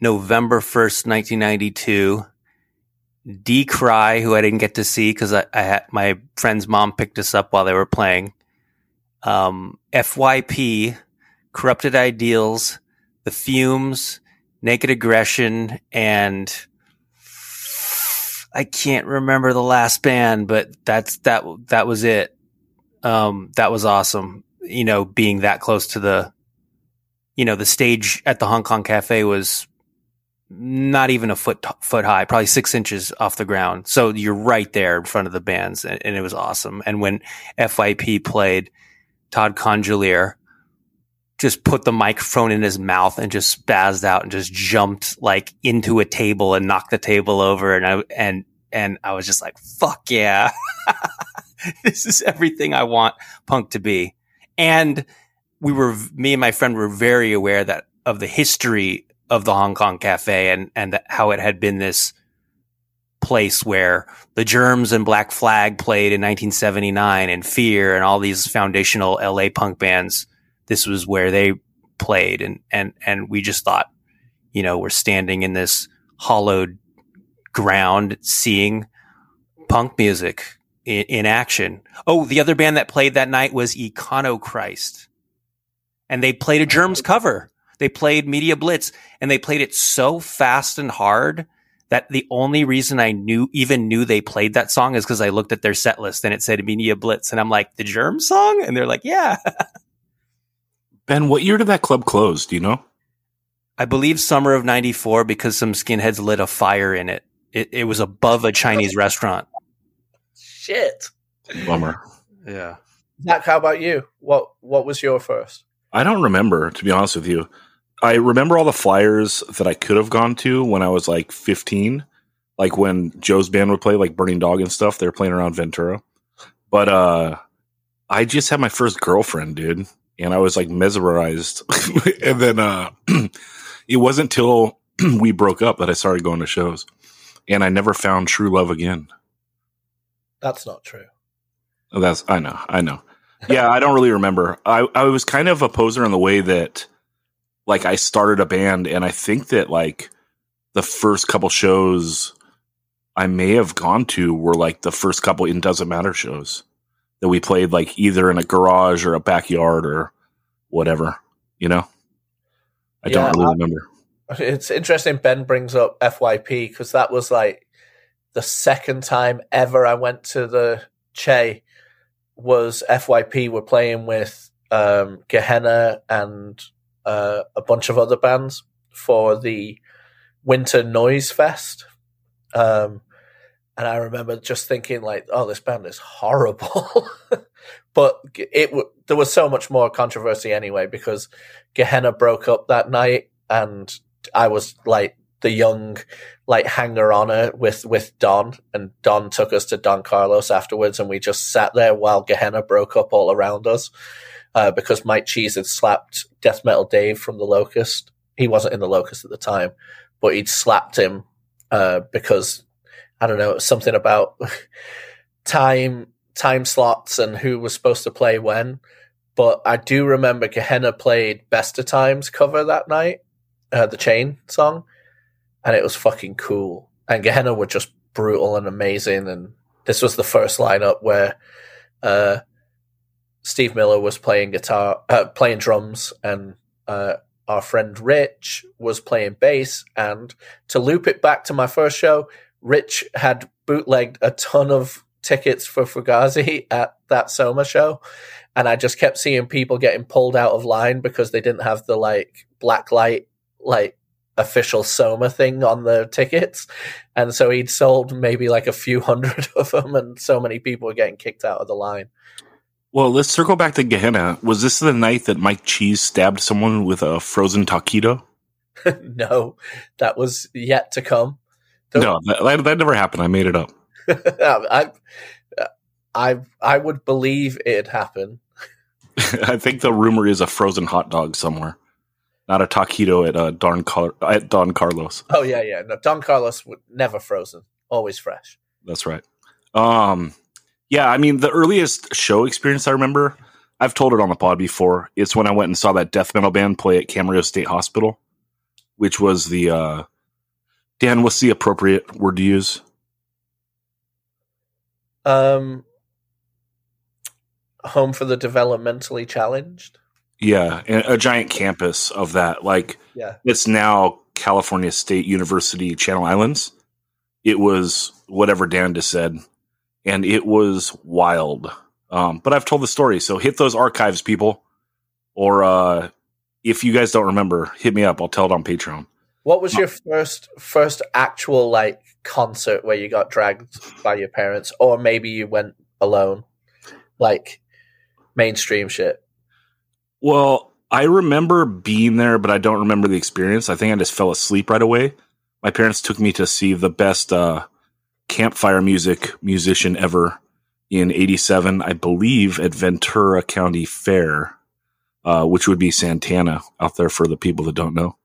November first, nineteen ninety two. Decry, who I didn't get to see because I, I had my friend's mom picked us up while they were playing. Um, FYP, Corrupted Ideals, The Fumes, Naked Aggression, and I can't remember the last band, but that's that that was it. Um, that was awesome. You know, being that close to the, you know, the stage at the Hong Kong Cafe was not even a foot foot high, probably six inches off the ground. So you're right there in front of the bands, and, and it was awesome. And when FYP played, Todd Congelliere just put the microphone in his mouth and just spazzed out and just jumped like into a table and knocked the table over. And I and and I was just like, "Fuck yeah, this is everything I want punk to be." And we were, me and my friend were very aware that of the history of the Hong Kong Cafe and and how it had been this place where the Germs and Black Flag played in 1979 and Fear and all these foundational LA punk bands. This was where they played and and and we just thought, you know, we're standing in this hollowed ground seeing punk music in, in action. Oh, the other band that played that night was Econochrist. And they played a Germs cover. They played Media Blitz and they played it so fast and hard that the only reason I knew, even knew they played that song is because I looked at their set list and it said Media Blitz. And I'm like, the Germ song? And they're like, yeah. Ben, what year did that club close? Do you know? I believe summer of 94 because some skinheads lit a fire in it. It, it was above a Chinese restaurant. Shit. Bummer. Yeah. Zach, how about you? What what was your first? I don't remember, to be honest with you. I remember all the flyers that I could have gone to when I was like 15, like when Joe's band would play, like Burning Dog and stuff. They were playing around Ventura. But uh, I just had my first girlfriend, dude, and I was like mesmerized. and then uh, it wasn't till we broke up that I started going to shows, and I never found true love again. That's not true. That's I know, I know. Yeah, I don't really remember. I I was kind of a poser in the way that like I started a band and I think that like the first couple shows I may have gone to were like the first couple in doesn't matter shows that we played like either in a garage or a backyard or whatever, you know? I Yeah, don't really I- remember. It's interesting Ben brings up FYP because that was like the second time ever I went to the Che was FYP were playing with um, Gehenna and uh, a bunch of other bands for the Winter Noise Fest. Um, and I remember just thinking like, oh, this band is horrible. but it w- there was so much more controversy anyway because Gehenna broke up that night and I was like the young like hanger on with with Don and Don took us to Don Carlos afterwards and we just sat there while Gehenna broke up all around us uh, because Mike Cheese had slapped Death Metal Dave from the Locust. He wasn't in the Locust at the time, but he'd slapped him uh, because I don't know something about time time slots and who was supposed to play when. But I do remember Gehenna played Best of Times cover that night, uh, the Chain song, and it was fucking cool. And Gehenna were just brutal and amazing. And this was the first lineup where uh, Steve Miller was playing guitar, uh, playing drums, and uh, our friend Rich was playing bass. And to loop it back to my first show, Rich had bootlegged a ton of tickets for Fugazi at that Soma show. And I just kept seeing people getting pulled out of line because they didn't have the like black light, like official Soma thing on the tickets. And so he'd sold maybe like a few hundred of them, and so many people were getting kicked out of the line. Well, let's circle back to Gehenna. Was this the night that Mike Cheese stabbed someone with a frozen taquito? no, that was yet to come. No, that, that, that never happened. I made it up. I, I, I would believe it happened. I think the rumor is a frozen hot dog somewhere, not a taquito at uh, Don Car- at Don Carlos. Oh yeah, yeah. No, Don Carlos would never frozen, always fresh. That's right. Um, yeah, I mean the earliest show experience I remember, I've told it on the pod before. It's when I went and saw that death metal band play at Camarillo State Hospital, which was the uh, Dan. What's the appropriate word to use? Um, home for the developmentally challenged. Yeah, and a giant campus of that. Like Yeah, it's now California State University Channel Islands. It was whatever Dan just said, and it was wild. Um, but I've told the story, so hit those archives, people. Or uh, if you guys don't remember, hit me up. I'll tell it on Patreon. What was your first first actual like concert where you got dragged by your parents, or maybe you went alone, like mainstream shit? Well, I remember being there, but I don't remember the experience. I think I just fell asleep right away. My parents took me to see the best uh, campfire music musician ever in 87, I believe, at Ventura County Fair, uh, which would be Santana out there for the people that don't know.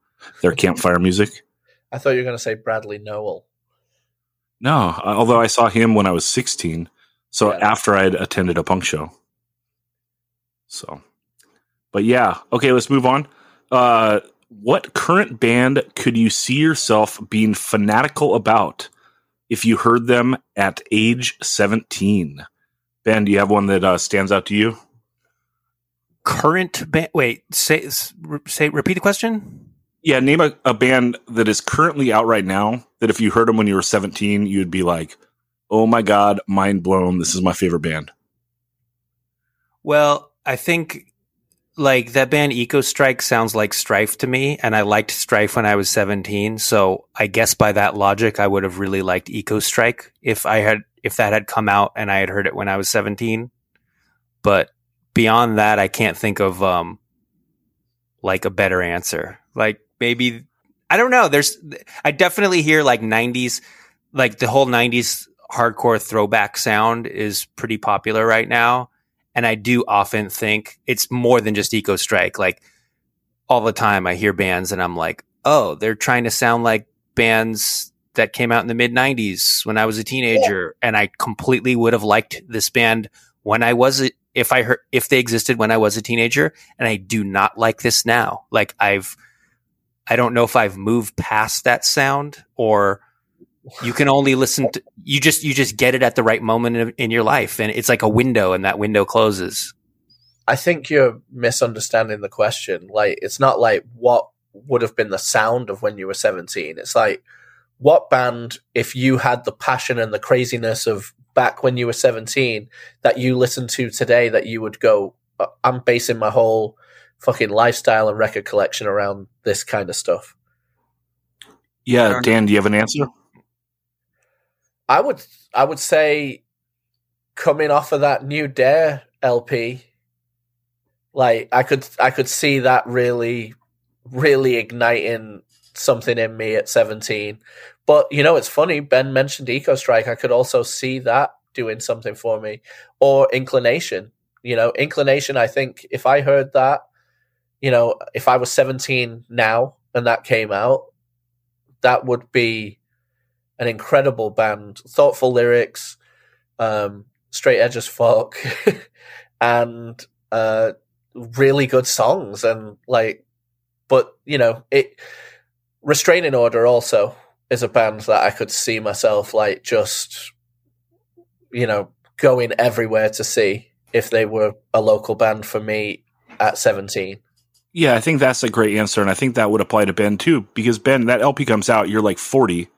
Their campfire music. I thought you were going to say Bradley Nowell. No, although I saw him when I was 16. So Yeah. after I'd attended a punk show. So, but yeah. Okay, let's move on. Uh, what current band could you see yourself being fanatical about if you heard them at age 17? Ben, do you have one that uh, stands out to you? Current band. Wait, say say repeat the question. Yeah, name a, a band that is currently out right now that if you heard them when you were 17, you'd be like, oh my God, mind blown. This is my favorite band. Well, I think like that band Eco Strike sounds like Strife to me, and I liked Strife when I was 17. So I guess by that logic, I would have really liked Eco Strike if I had if that had come out and I had heard it when I was 17. But beyond that, I can't think of um like a better answer. Like maybe I don't know. There's I definitely hear like 90s like the whole 90s hardcore throwback sound is pretty popular right now. And I do often think it's more than just Eco Strike. Like all the time I hear bands and I'm like, oh, they're trying to sound like bands that came out in the mid 90s when I was a teenager. And I completely would have liked this band when I was, a, if I heard, if they existed when I was a teenager. And I do not like this now. Like I've, I don't know if I've moved past that sound or you can only listen to you just you just get it at the right moment in, in your life and it's like a window and that window closes I think you're misunderstanding the question. Like, it's not like what would have been the sound of when you were 17. It's like, what band, if you had the passion and the craziness of back when you were 17, that you listen to today, that you would go, "Uh, I'm basing my whole fucking lifestyle and record collection around this kind of stuff. Yeah, Dan, do you have an answer? I would I would say coming off of that new Dare LP, like I could I could see that really really igniting something in me at 17. But you know, it's funny, Ben mentioned Eco Strike. I could also see that doing something for me. Or Inclination. You know, Inclination, I think if I heard that, you know, if I was 17 now and that came out, that would be an incredible band, thoughtful lyrics, um, straight edge as fuck, and uh, really good songs. And like, but you know, it restraining order also is a band that I could see myself like just, you know, going everywhere to see if they were a local band for me at seventeen. Yeah, I think that's a great answer, and I think that would apply to Ben too. Because Ben, that LP comes out, you're like 40,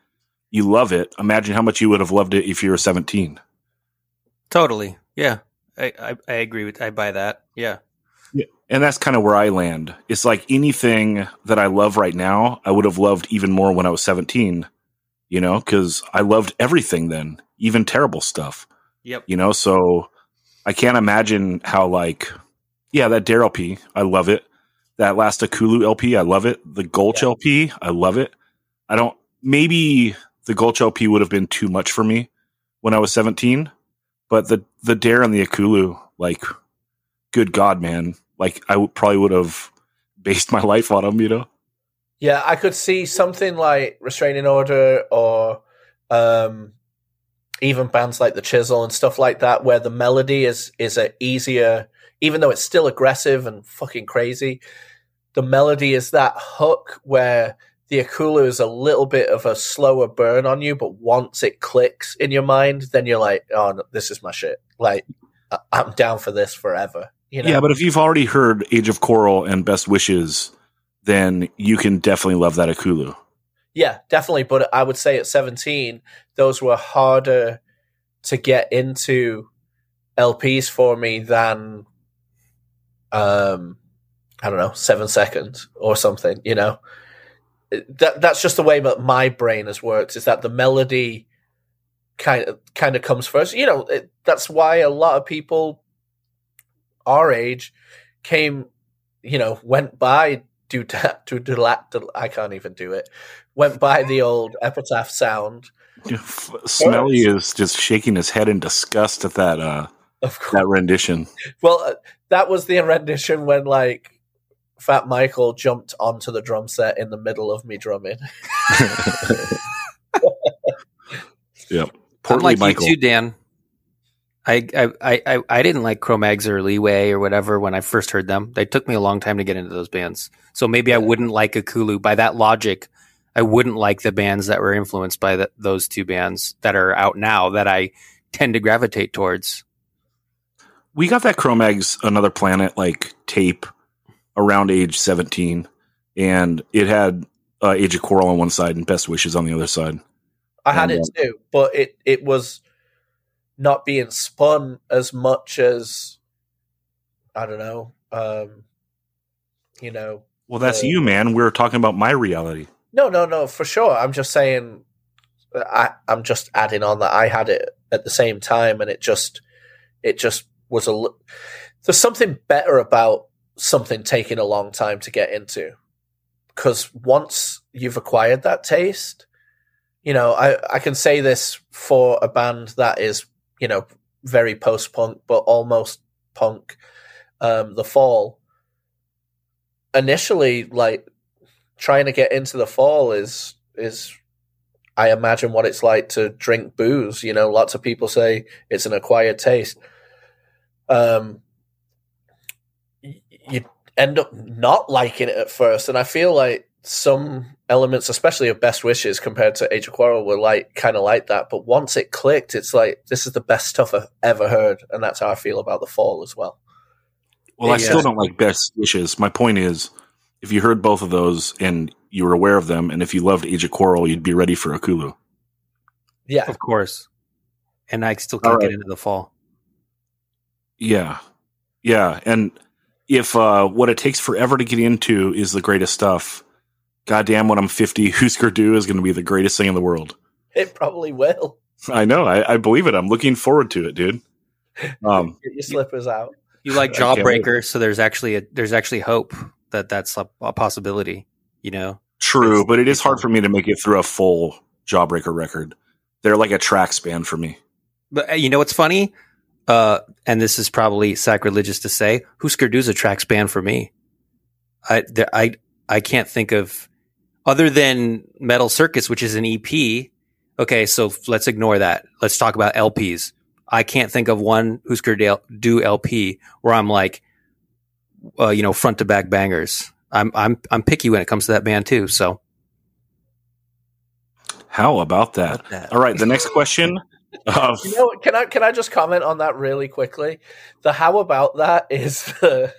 you love it. Imagine how much you would have loved it if you were 17. totally yeah I, I i agree with i buy that yeah yeah. And that's kind of where I land. It's like anything that I love right now, I would have loved even more when I was 17, you know, because I loved everything then, even terrible stuff, yep you know. So I can't imagine how like yeah, that Dare LP, I love it. That last Ekulu LP, I love it. The Gulch Yeah. LP, I love it. I don't maybe the Gulch LP would have been too much for me when I was 17, but the the Dare and the Ekulu, like good god, man. Like I probably would have based my life on them, you know. Yeah, I could see something like Restraining Order or um, even bands like the Chisel and stuff like that, where the melody is is a easier, even though it's still aggressive and fucking crazy. The melody is that hook where the Ekulu is a little bit of a slower burn on you, but once it clicks in your mind, then you're like, "Oh, no, this is my shit." Like, I- I'm down for this forever. You know? Yeah, but if you've already heard Age of Quarrel and Best Wishes, then you can definitely love that Ekulu. Yeah, definitely. But I would say at 17, those were harder to get into LPs for me than, um, I don't know, seven seconds or something, you know? That, that's just the way that my brain has worked is that the melody kind of, kind of comes first. You know, it, that's why a lot of people our age came, you know, went by do that to do that. I can't even do it. Went by the old epitaph sound. Smelly is just shaking his head in disgust at that uh Of course. that rendition. Well, uh, that was the rendition when like Fat Michael jumped onto the drum set in the middle of me drumming. Yep. I'm Portly like Michael. you too, Dan. I, I, I, I- I didn't like Cro-Mags or Leeway or whatever when I first heard them. They took me a long time to get into those bands. So maybe I wouldn't like Ekulu. By that logic, I wouldn't like the bands that were influenced by the, those two bands that are out now that I tend to gravitate towards. We got that Cro-Mags Another Planet like tape around age 17 and it had uh, Age of Quarrel on one side and Best Wishes on the other side. I had And, it too, but it it was not being spun as much as I don't know. Um, you know, Well, that's Uh, you, man. We are talking about my reality. No, no, no, for sure. I'm just saying. I, I'm just adding on that I had it at the same time, and it just, it just was a. There's something better about something taking a long time to get into, because once you've acquired that taste, you know, I I can say this for a band that is, you know, very post punk but almost punk. Um, the fall. Initially, like trying to get into the fall is is I imagine what it's like to drink booze. You know, lots of people say it's an acquired taste. Um, you end up not liking it at first, and I feel like some elements, especially of Best Wishes compared to Age of Quarrel, were like kind of like that. But once it clicked, it's like this is the best stuff I've ever heard, and that's how I feel about the fall as well. Well, I still don't like Best Wishes. My point is, if you heard both of those and you were aware of them, and if you loved Age of Quarrel, you'd be ready for Ekulu. Yeah, Of course. And I still can't All get into the fall. Yeah. Yeah. And if uh, what it takes forever to get into is the greatest stuff, goddamn, when I'm 50, Husker Du is going to be the greatest thing in the world. it probably will. I know. I, I believe it. I'm looking forward to it, dude. Um, Get your slippers out. You like I can't wait. Jawbreaker, so there's actually a, there's actually hope that that's a, a possibility. You know, true, but it is hard for me to make it through a full Jawbreaker record. They're like a track span for me. but uh, you know what's funny? Uh, and this is probably sacrilegious to say. Husker Du's a track span for me. I there, I I can't think of other than Metal Circus, which is an EP. Okay, so let's ignore that. Let's talk about LPs. I can't think of one Husker Du LP where I'm like, uh, you know, front to back bangers. I'm I'm I'm picky when it comes to that band too. So How about that? About that. All right. The next question. Uh, You know, can I can I just comment on that really quickly? The how about that is the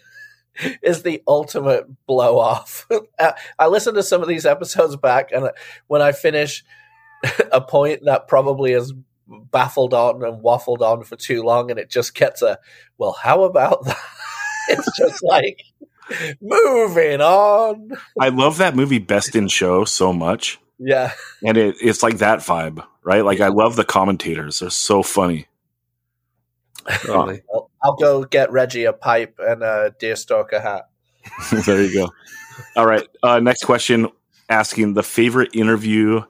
is the ultimate blow off. I listen to some of these episodes back, and when I finish a point that probably has baffled on and waffled on for too long, and it just gets a well, how about that? It's just like moving on. I love that movie Best in Show so much. Yeah, And it, it's like that vibe, right? Like I love the commentators. They're so funny. totally. Well, I'll go get Reggie a pipe and a deerstalker hat. there you go. All right. Uh, next question asking the favorite interview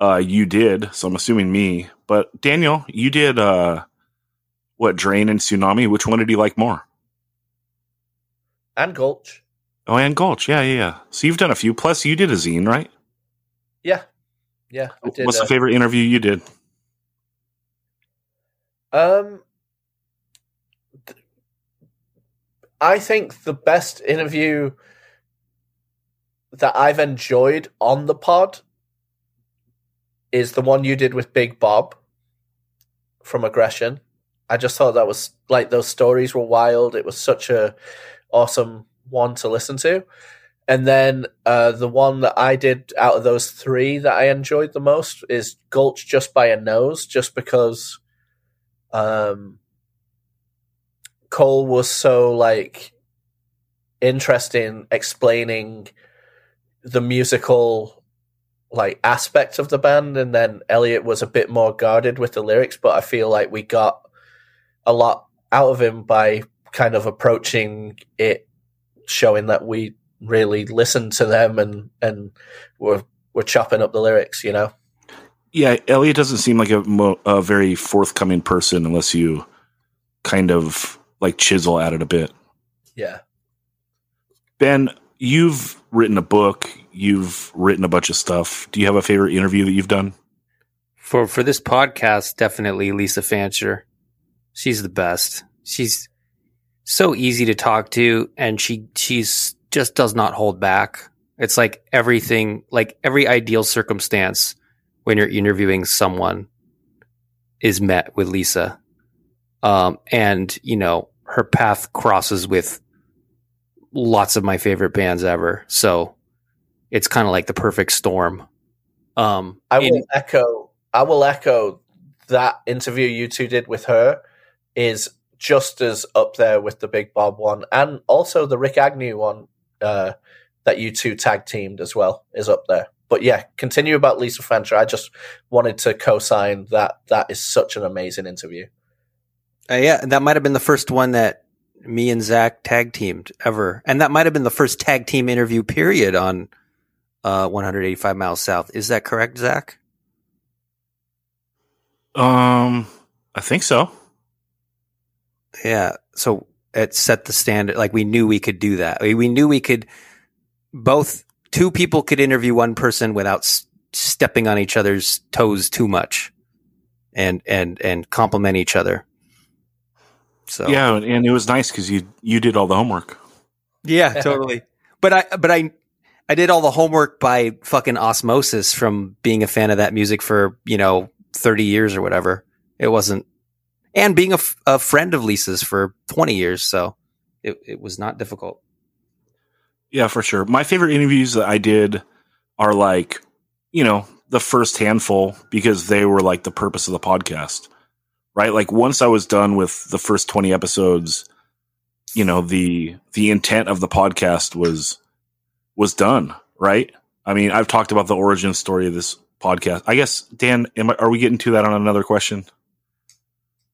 uh, you did. So I'm assuming me, but Daniel, you did uh, what Drain and Tsunami. Which one did you like more? And Gulch. Oh, and Gulch. Yeah, yeah, yeah. So you've done a few. Plus, you did a zine, right? Yeah. Yeah. I did, What's uh, the favorite interview you did? Um, th- I think the best interview that I've enjoyed on the pod is the one you did with Big Bob from Aggression. I just thought that was like those stories were wild. It was such a awesome one to listen to. And then uh, the one that I did out of those three that I enjoyed the most is Gulch just by a nose, just because um, Cole was so like interesting explaining the musical like aspect of the band and then Elliot was a bit more guarded with the lyrics but I feel like we got a lot out of him by kind of approaching it showing that we really listened to them and and were were chopping up the lyrics you know Yeah, Elliot doesn't seem like a, mo- a very forthcoming person unless you kind of like chisel at it a bit. yeah Ben, you've written a book. You've written a bunch of stuff. Do you have a favorite interview that you've done? For for this podcast, definitely Lisa Fancher. She's the best. She's so easy to talk to, and she she's just does not hold back. It's like everything, like every ideal circumstance when you're interviewing someone is met with Lisa. Um, and you know her path crosses with lots of my favorite bands ever. So it's kind of like the perfect storm. Um, I in- will echo. I will echo that interview you two did with her is just as up there with the Big Bob one, and also the Rick Agnew one uh, that you two tag teamed as well is up there. But yeah, continue about Lisa Fancher. I just wanted to co-sign that. That is such an amazing interview. Uh, yeah, that might have been the first one that me and Zach tag teamed ever, and that might have been the first tag team interview period on uh, 185 miles south. Is that correct, Zach? Um, I think so. Yeah. So it set the standard. Like we knew we could do that. We, we knew we could both two people could interview one person without s- stepping on each other's toes too much, and and and compliment each other. So Yeah, and it was nice because you you did all the homework. Yeah, totally. But I, but I, I did all the homework by fucking osmosis from being a fan of that music for you know thirty years or whatever. It wasn't, and being a, f- a friend of Lisa's for twenty years, so it it was not difficult. Yeah, for sure. My favorite interviews that I did are like, you know, the first handful because they were like the purpose of the podcast. Right? Like once I was done with the first 20 episodes, you know, the the intent of the podcast was was done, right? I mean, I've talked about the origin story of this podcast. I guess Dan, I, are we getting to that on another question?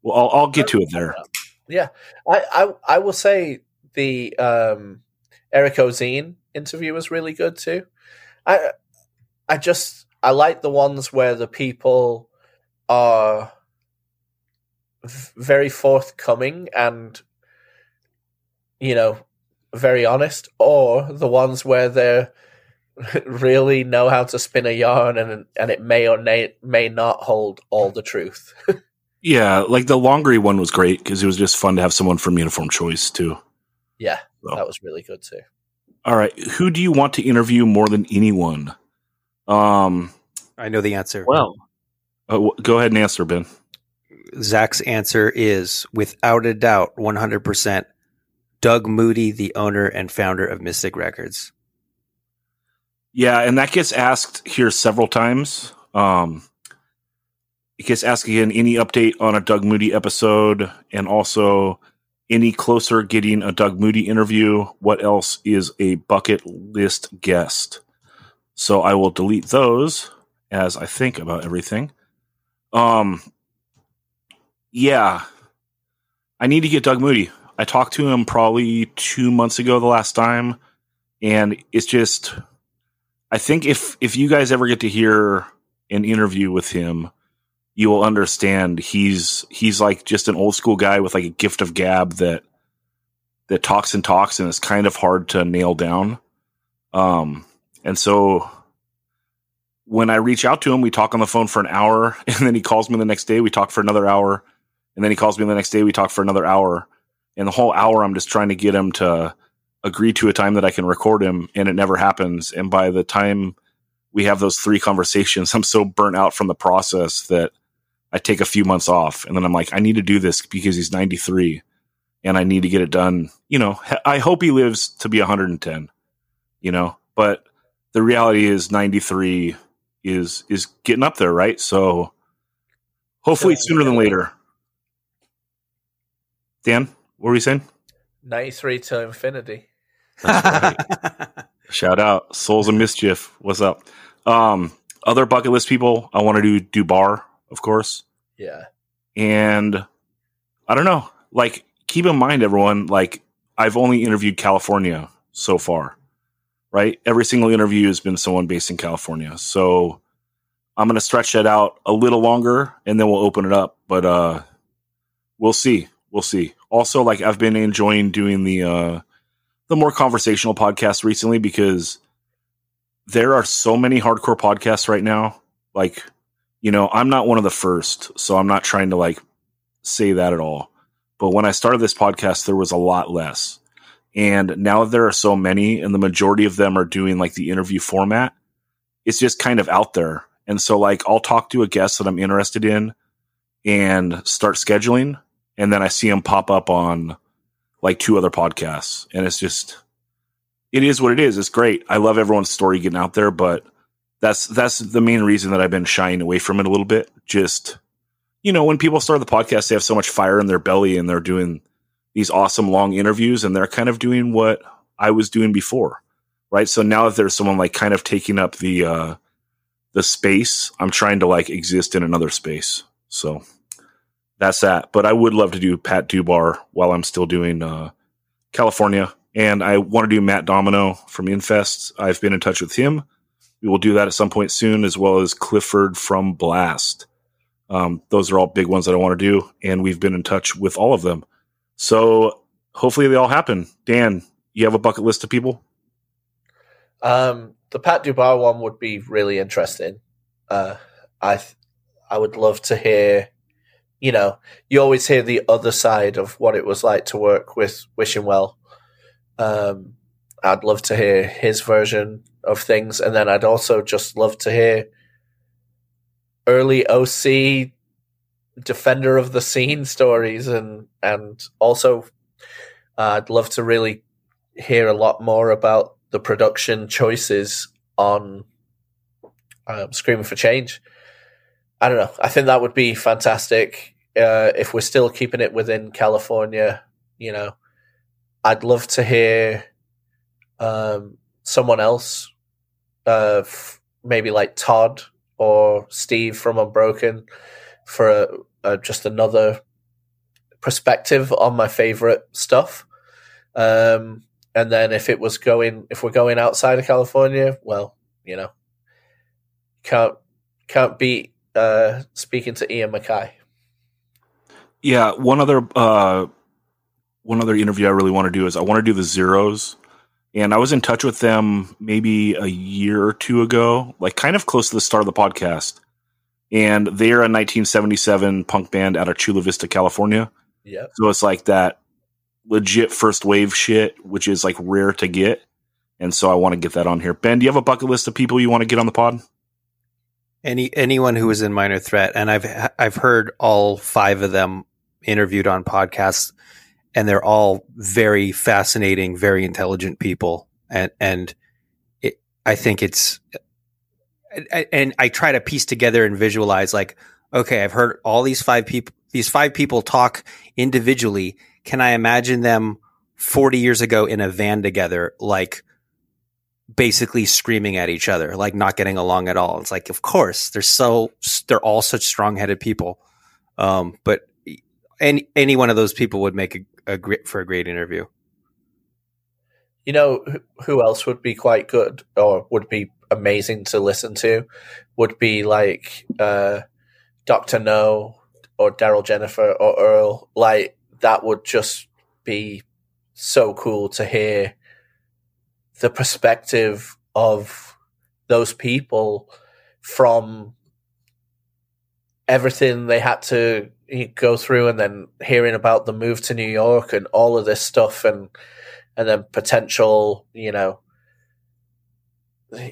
Well, I'll, I'll get to it there. Yeah, I, I I will say the um, Eric Ozenne interview was really good too. I I just I like the ones where the people are very forthcoming and you know very honest, or the ones where they really know how to spin a yarn and and it may or may may not hold all the truth. Yeah, like the Longrie one was great because it was just fun to have someone from Uniform Choice too. yeah, So- that was really good too. All right, who do you want to interview more than anyone? Um, I know the answer. well, uh, w- go ahead and answer, Ben. Zach's answer is without a doubt, one hundred percent. Doug Moody, the owner and founder of Mystic Records. Yeah, and that gets asked here several times. Um, it gets asked again any update on a Doug Moody episode, and also any closer getting a Doug Moody interview. What else is a bucket list guest? So I will delete those as I think about everything. Um, yeah, I need to get Doug Moody. I talked to him probably two months ago the last time, and it's just I think if if you guys ever get to hear an interview with him, you will understand he's he's like just an old school guy with like a gift of gab that that talks and talks and it's kind of hard to nail down. Um, and so when I reach out to him, we talk on the phone for an hour, and then he calls me the next day. We talk for another hour, and then he calls me the next day. We talk for another hour, and the whole hour I'm just trying to get him to agree to a time that I can record him, and it never happens. And by the time we have those three conversations, I'm so burnt out from the process that I take a few months off, and then I'm like, I need to do this because he's 93, and I need to get it done. You know, I hope he lives to be 110. You know, but the reality is 93 is is getting up there, right? So hopefully sooner than later. Dan, what were you saying? 93 to infinity. Shout out Souls of Mischief. What's up? Um, other bucket list people, I want to do Dubar, of course. Yeah. And I don't know. Like, keep in mind, everyone, like, I've only interviewed California so far, right? Every single interview has been someone based in California. So I'm going to stretch that out a little longer and then we'll open it up. But uh, we'll see. We'll see. Also, like, I've been enjoying doing the, uh, the more conversational podcasts recently because there are so many hardcore podcasts right now. Like, you know, I'm not one of the first, so I'm not trying to like say that at all. But when I started this podcast, there was a lot less. And now there are so many, and the majority of them are doing like the interview format. It's just kind of out there. And so, like, I'll talk to a guest that I'm interested in and start scheduling. And then I see them pop up on like two other podcasts. And it's just, it is what it is. It's great. I love everyone's story getting out there, but that's that's the main reason that I've been shying away from it a little bit. Just you know, when people start the podcast, they have so much fire in their belly and they're doing these awesome long interviews and they're kind of doing what I was doing before. Right. So now that there's someone like kind of taking up the uh the space, I'm trying to like exist in another space. So that's that. But I would love to do Pat Dubar while I'm still doing uh California. And I want to do Matt Domino from Infest. I've been in touch with him we will do that at some point soon, as well as Clifford from Blast. Um, those are all big ones that I want to do, and we've been in touch with all of them. So hopefully they all happen. Dan, you have a bucket list of people? Um, the Pat Dubar one would be really interesting. Uh, I th- I would love to hear. You know, you always hear the other side of what it was like to work with Wishing Well. Um, I'd love to hear his version of things, and then I'd also just love to hear early OC defender of the scene stories, and and also uh, I'd love to really hear a lot more about the production choices on um, Screaming for Change. I don't know. I think that would be fantastic uh, if we're still keeping it within California. You know, I'd love to hear um, someone else, uh, f- maybe like Todd or Steve from Unbroken, for a, a, just another perspective on my favorite stuff. Um, and then if it was going, if we're going outside of California, well, you know, can't can't beat uh, speaking to Ian MacKaye. Yeah, one other uh, one other interview I really want to do is I want to do the zeros and I was in touch with them maybe a year or two ago, like kind of close to the start of the podcast. And they're a 1977 punk band out of Chula Vista, California. Yeah. So it's like that legit first wave shit, which is like rare to get. And so I want to get that on here. Ben, do you have a bucket list of people you want to get on the pod? Any anyone who was in Minor Threat, and I've I've heard all five of them interviewed on podcasts and they're all very fascinating, very intelligent people. And, and it, I think it's, and I try to piece together and visualize like, okay, I've heard all these five people, these five people talk individually. Can I imagine them 40 years ago in a van together, like basically screaming at each other, like not getting along at all? It's like, of course, they're so, they're all such strong headed people. Um, but any any one of those people would make a, a great for a great interview. You know who- else would be quite good or would be amazing to listen to? Would be like uh, Doctor Know or Darryl Jenifer or Earl. Like that would just be so cool to hear the perspective of those people from everything they had to go through and then hearing about the move to New York and all of this stuff and and then potential, you know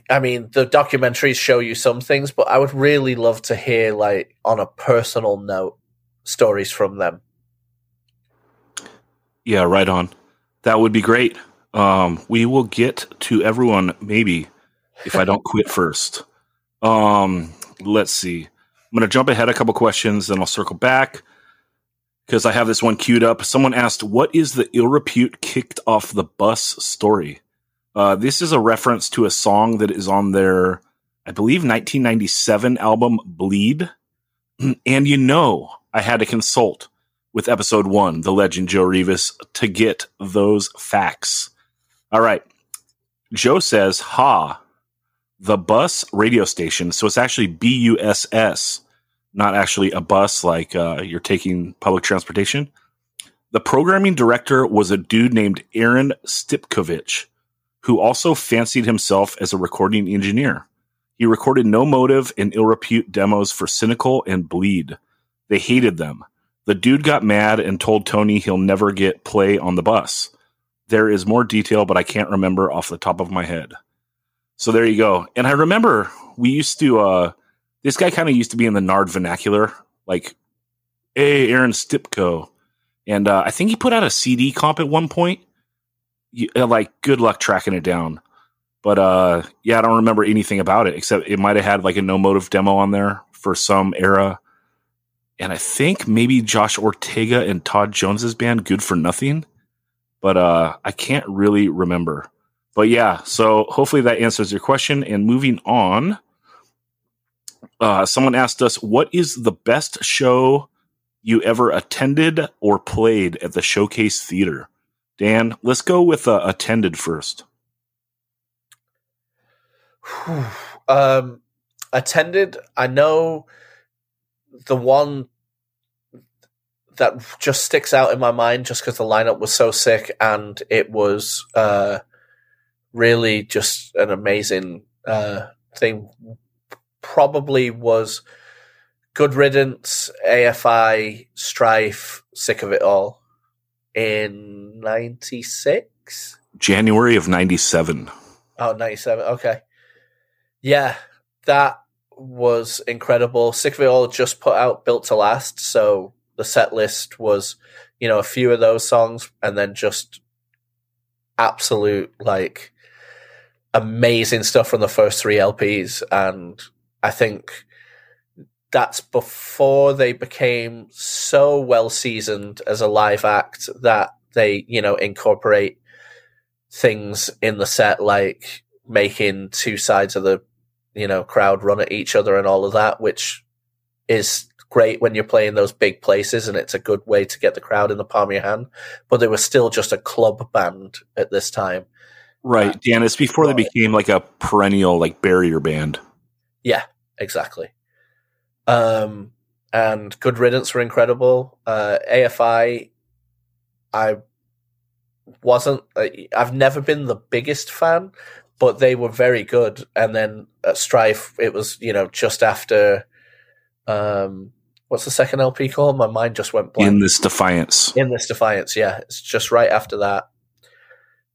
I mean, the documentaries show you some things, but I would really love to hear like on a personal note stories from them. Yeah, right on. That would be great. Um, we will get to everyone maybe if I don't quit first. Um, let's see. I'm going to jump ahead a couple questions, then I'll circle back because I have this one queued up. Someone asked, "What is the ill repute kicked off the bus story?" Uh, this is a reference to a song that is on their, I believe, 1997 album "Bleed." And you know, I had to consult with episode one, the legend Joe Rivas, to get those facts. All right. Joe says, Ha, the bus radio station. So it's actually B U S S, not actually a bus like uh, you're taking public transportation. The programming director was a dude named Aaron Stipkovich, who also fancied himself as a recording engineer. He recorded No Motive and Ill Repute demos for Cynical and Bleed. They hated them. The dude got mad and told Tony he'll never get play on the bus. There is more detail, but I can't remember off the top of my head. So there you go. And I remember we used to, uh, this guy kind of used to be in the Nard vernacular, like, hey, Aaron Stipko. And uh, I think he put out a CD comp at one point. You, uh, like, good luck tracking it down. But uh, yeah, I don't remember anything about it except it might have had like a no motive demo on there for some era. And I think maybe Josh Ortega and Todd Jones's band, Good for Nothing. But uh, I can't really remember. But yeah, so hopefully that answers your question. And moving on, uh, someone asked us, "What is the best show you ever attended or played at the Showcase Theater?" Dan, let's go with uh, attended first. um, attended. I know the one that just sticks out in my mind just because the lineup was so sick and it was uh, really just an amazing uh, thing. Probably was Good Riddance, AFI, Strife, Sick of It All in 96. January of 97. Oh, 97. Okay. Yeah, that was incredible. Sick of It All just put out Built to Last, so the set list was, you know, a few of those songs and then just absolute, like, amazing stuff from the first three LPs. And I think that's before they became so well seasoned as a live act that they, you know, incorporate things in the set like making two sides of the you know crowd run at each other and all of that which is great when you're playing those big places and it's a good way to get the crowd in the palm of your hand but they were still just a club band at this time Right, Dan. It's before they became like a perennial like barrier band. yeah exactly um and good riddance were incredible uh afi i wasn't i've never been the biggest fan but they were very good and then at strife it was you know just after um what's the second lp called my mind just went blank In this defiance. in this defiance yeah it's just right after that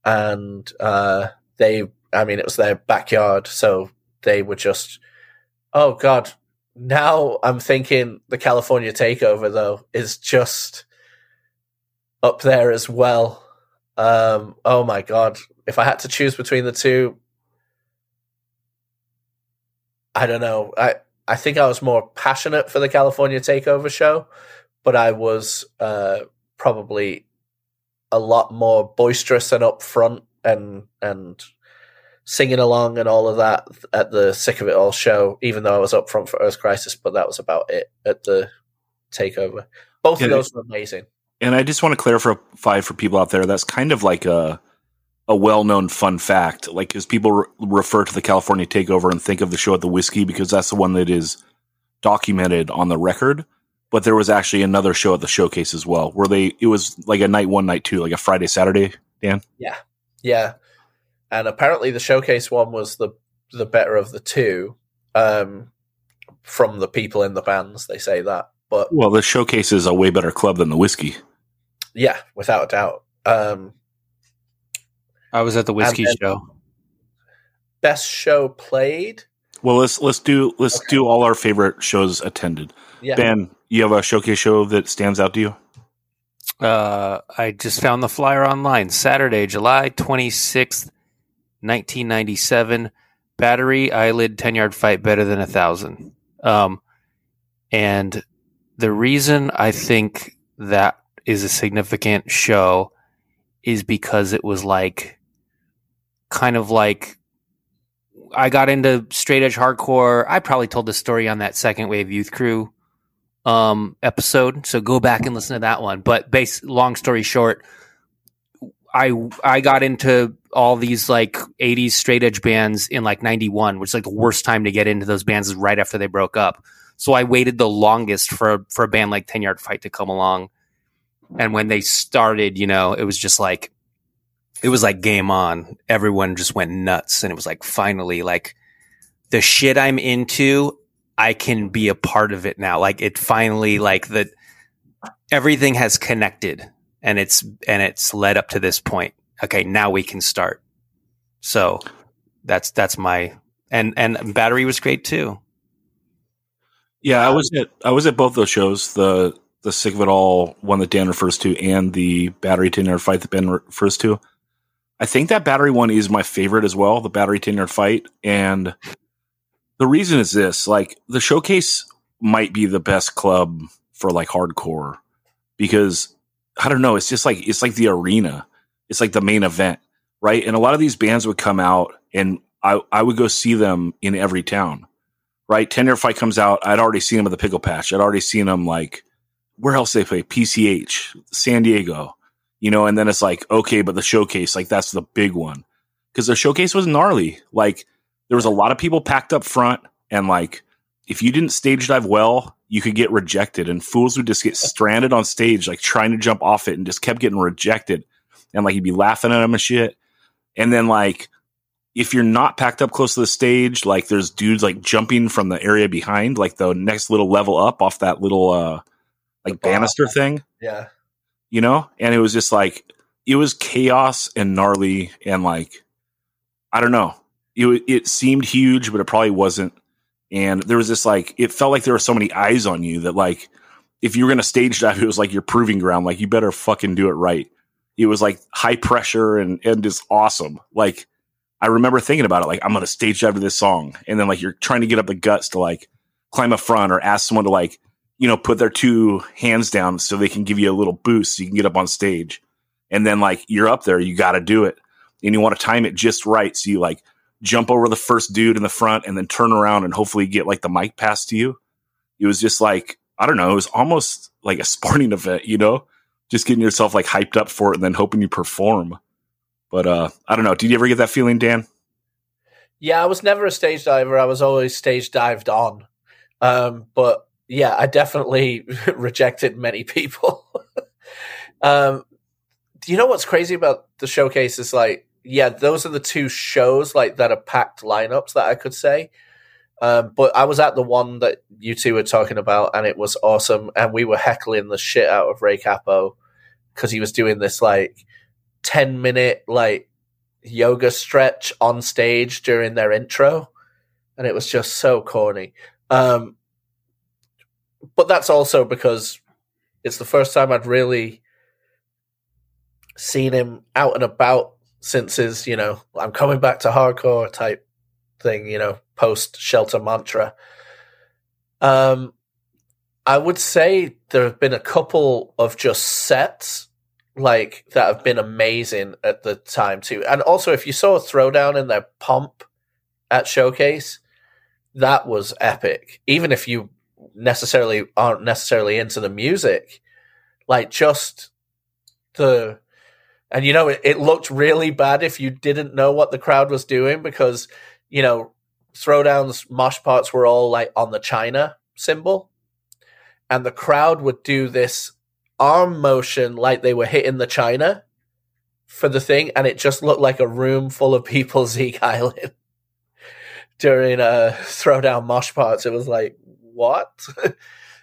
and uh they i mean it was their backyard so they were just oh god now i'm thinking the california takeover though is just up there as well. Um oh my god if i had to choose between the two i don't know. I i think i was more passionate for the california takeover show but i was uh probably a lot more boisterous and upfront and and singing along and all of that at the sick of it all show even though i was up front for earth crisis but that was about it at the takeover Both Yeah, of those were amazing. And I just want to clarify for people out there that's kind of like a a well-known fun fact. Like, as people re- refer to the California Takeover and think of the show at the Whiskey because that's the one that is documented on the record. But there was actually another show at the Showcase as well, where they it was like a night one, night two, like a Friday, Saturday. Dan, Yeah, Yeah. and apparently the showcase one was the the better of the two. Um, from the people in the bands, they say that, but well, the Showcase is a way better club than the Whiskey. yeah, without a doubt. Um, I was at the whiskey then- show. best show played. Well, let's let's do let's Okay. do all our favorite shows attended. Yeah, Ben, you have a Showcase show that stands out to you? Uh, I just found the flyer online. Saturday, July 26th, 1997. Battery eyelid 10 yard fight better than a thousand. Um, and the reason I think that is a significant show is because it was like kind of like I got into straight edge hardcore. I probably told the story on that second wave youth crew um episode. So go back and listen to that one. But base long story short i i got into all these like 80s straight edge bands in like 91 which is like the worst time to get into those bands is right after they broke up. So i waited the longest for for a band like 10 yard fight to come along. And when they started you know it was just like it was like game on. Everyone just went nuts. And it was like finally like the shit i'm into I can be a part of it now. Like it finally like that everything has connected and it's and it's led up to this point. Okay, now we can start. So that's that's my and and battery was great too. Yeah, I was at I was at both those shows. The the sick of it all one that Dan refers to, and the battery ten yard fight that Ben refers to. I think that battery one is my favorite as well. The battery ten yard fight, and the reason is this: like the showcase might be the best club for like hardcore because I don't know. It's just like it's like the arena. It's like the main event, right? And a lot of these bands would come out, and I I would go see them in every town right? Ten Yard Fight comes out. I'd already seen them at the Pickle Patch. I'd already seen them like where else they play? PCH, San Diego, you know. And then it's like okay, but the showcase, like that's the big one because the showcase was gnarly. Like there was a lot of people packed up front, and like if you didn't stage dive well, you could get rejected, and fools would just get stranded on stage, like trying to jump off it, and just kept getting rejected, and like you'd be laughing at them and shit. And then like if you're not packed up close to the stage, like there's dudes like jumping from the area behind, like the next little level up off that little uh like banister thing, Yeah. you know? And it was just like it was chaos and gnarly and like I don't know. It it seemed huge, but it probably wasn't. And there was this like it felt like there were so many eyes on you that like if you were gonna stage dive, it was like your proving ground. Like you better fucking do it right. It was like high pressure and and just awesome. Like I remember thinking about it, like I'm gonna stage dive to this song, and then like you're trying to get up the guts to like climb up front or ask someone to like you know put their two hands down so they can give you a little boost so you can get up on stage, and then like you're up there, you got to do it, and you want to time it just right so you like jump over the first dude in the front and then turn around and hopefully get like the mic passed to you. It was just like I don't know, it was almost like a sporting event, you know, just getting yourself like hyped up for it and then hoping you perform. But uh I don't know. Did you ever get that feeling, Dan? Yeah, I was never a stage diver. I was always stage dived on. Um, but yeah, I definitely rejected many people. um, do you know what's crazy about the showcase is like, yeah, those are the two shows like that are packed lineups that I could say. Um, but I was at the one that you two were talking about, and it was awesome. And we were heckling the shit out of Ray Cappo because he was doing this like ten minute like yoga stretch on stage during their intro, and it was just so corny. Um, but that's also because it's the first time I'd really seen him out and about since his, you know, I'm coming back to hardcore type thing, you know, post shelter mantra. Um, I would say there have been a couple of just sets like that have been amazing at the time too. And also, if you saw a Throwdown in their pomp at Showcase, that was epic. Even if you necessarily aren't necessarily into the music, like just the and you know it, it looked really bad if you didn't know what the crowd was doing because you know throwdowns mosh parts were all like on the china cymbal. And the crowd would do this arm motion like they were hitting the china for the thing and it just looked like a room full of people zeke island during a throwdown mosh parts it was like what?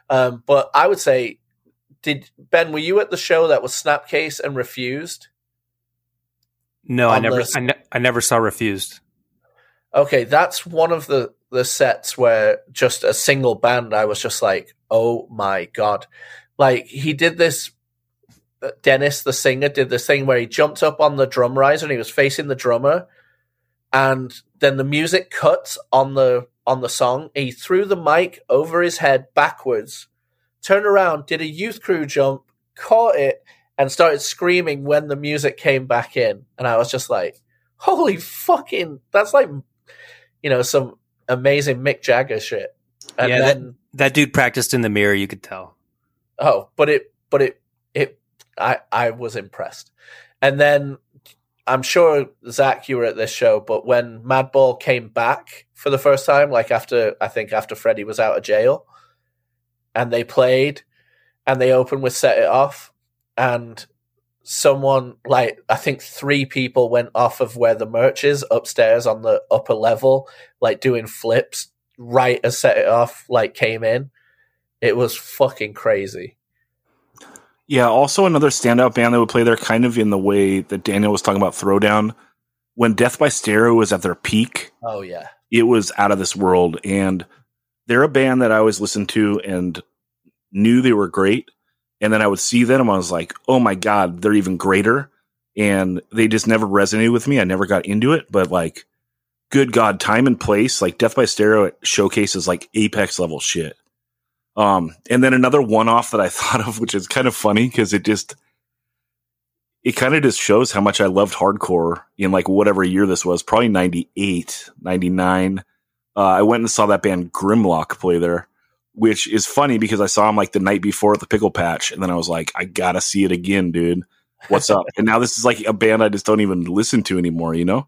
Um but i would say did ben were you at the show that was snapcase and refused No, I never, I, ne- I never saw refused. Okay, that's one of the the sets where just a single band I was just like, "Oh my god." Like he did this uh, Dennis the singer did this thing where he jumped up on the drum riser and he was facing the drummer and then the music cuts on the on the song. He threw the mic over his head backwards, turned around, did a youth crew jump, caught it and started screaming when the music came back in. And I was just like, "Holy fucking that's like you know, some amazing Mick Jagger shit. And Yeah, that- That dude practiced in the mirror. You could tell. oh, but it but it it I I was impressed. And then I'm sure Zach you were at this show, but when Madball came back for the first time, like after I think after Freddie was out of jail, and they played and they opened with Set It Off and someone like I think three people went off of where the merch is upstairs on the upper level, like doing flips right as Set It Off like came in. It was fucking crazy. Yeah, also another standout band that would play there kind of in the way that Daniel was talking about Throwdown. When Death by Stereo was at their peak, Oh yeah. it was out of this world. And they're a band that I always listened to and knew they were great. And then I would see them and I was like, oh my God, they're even greater. And they just never resonated with me. I never got into it. But like, good God, time and place, like Death by Stereo showcases like apex level shit. Um, and then another one off that I thought of, which is kind of funny because it just, it kind of just shows how much I loved hardcore in like whatever year this was, probably 98, 99. Uh, I went and saw that band Grimlock play there, which is funny because I saw him like the night before at the Pickle Patch. And then I was like, I gotta see it again, dude. What's up? and now this is like a band I just don't even listen to anymore, you know?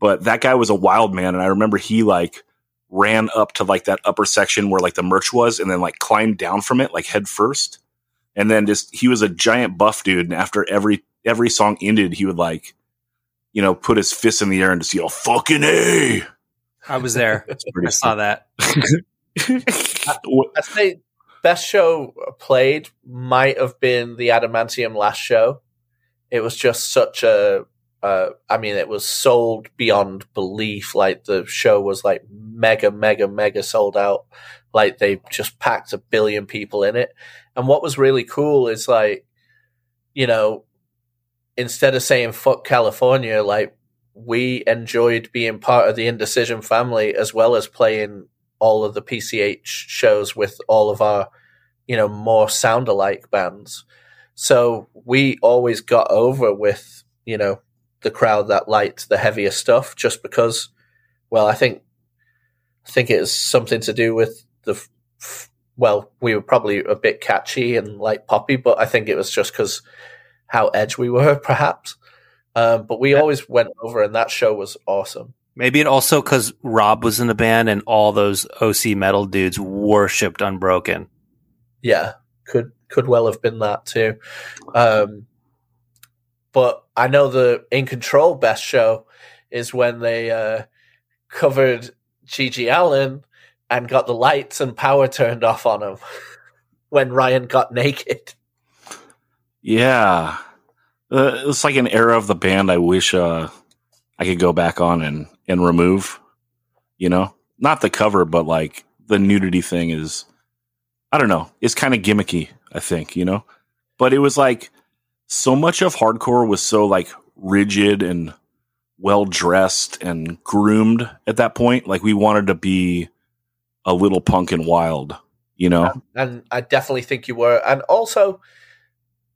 But that guy was a wild man. And I remember he like ran up to like that upper section where like the merch was and then like climbed down from it like head first. And then just he was a giant buff dude. And after every every song ended, he would like, you know, put his fist in the air and just yell, fucking A. I was there. I saw that. What- I'd say best show played might have been the Adamantium last show. It was just such a, uh, I mean, it was sold beyond belief. Like the show was like mega, mega, mega sold out. Like they just packed a billion people in it. And what was really cool is like, you know, instead of saying fuck California, like we enjoyed being part of the Indecision family as well as playing all of the PCH shows with all of our, you know, more sound alike bands. So we always got over with, you know, the crowd that liked the heavier stuff just because, well, I think, I think it is something to do with the, well, we were probably a bit catchy and like poppy, but I think it was just because how edge we were, perhaps. Um, but we always went over, and that show was awesome. Maybe it also because Rob was in the band and all those OC metal dudes worshipped Unbroken. Yeah, could could well have been that too. Um, but I know the In Control best show is when they uh, covered GG Allin and got the lights and power turned off on him when Ryan got naked. yeah. Uh, it's like an era of the band I wish uh, I could go back on and, and remove. You know? Not the cover, but like the nudity thing is, I don't know. It's kind of gimmicky, I think, you know? But it was like so much of hardcore was so like rigid and well dressed and groomed at that point. Like we wanted to be a little punk and wild, you know? and I definitely think you were. And also,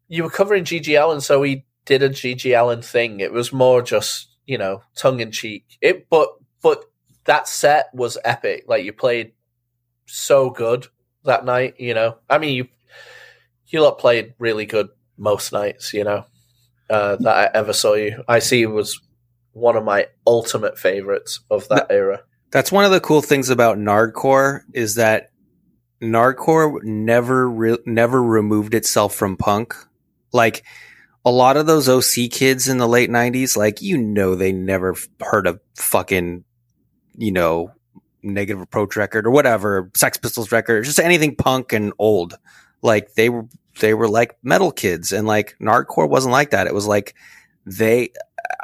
you were covering GG Allin, so he did a GG Allin thing. It was more just you know tongue in cheek. It, but but that set was epic. Like you played so good that night. You know, I mean, you you lot played really good most nights. You know uh, that I ever saw you. I see was one of my ultimate favorites of that era. That's one of the cool things about Nardcore is that Nardcore never re- never removed itself from punk. Like a lot of those OC kids in the late '90s, like you know, they never heard a fucking you know negative approach record or whatever, Sex Pistols record, just anything punk and old. Like they were they were like metal kids, and like Nardcore wasn't like that. It was like they.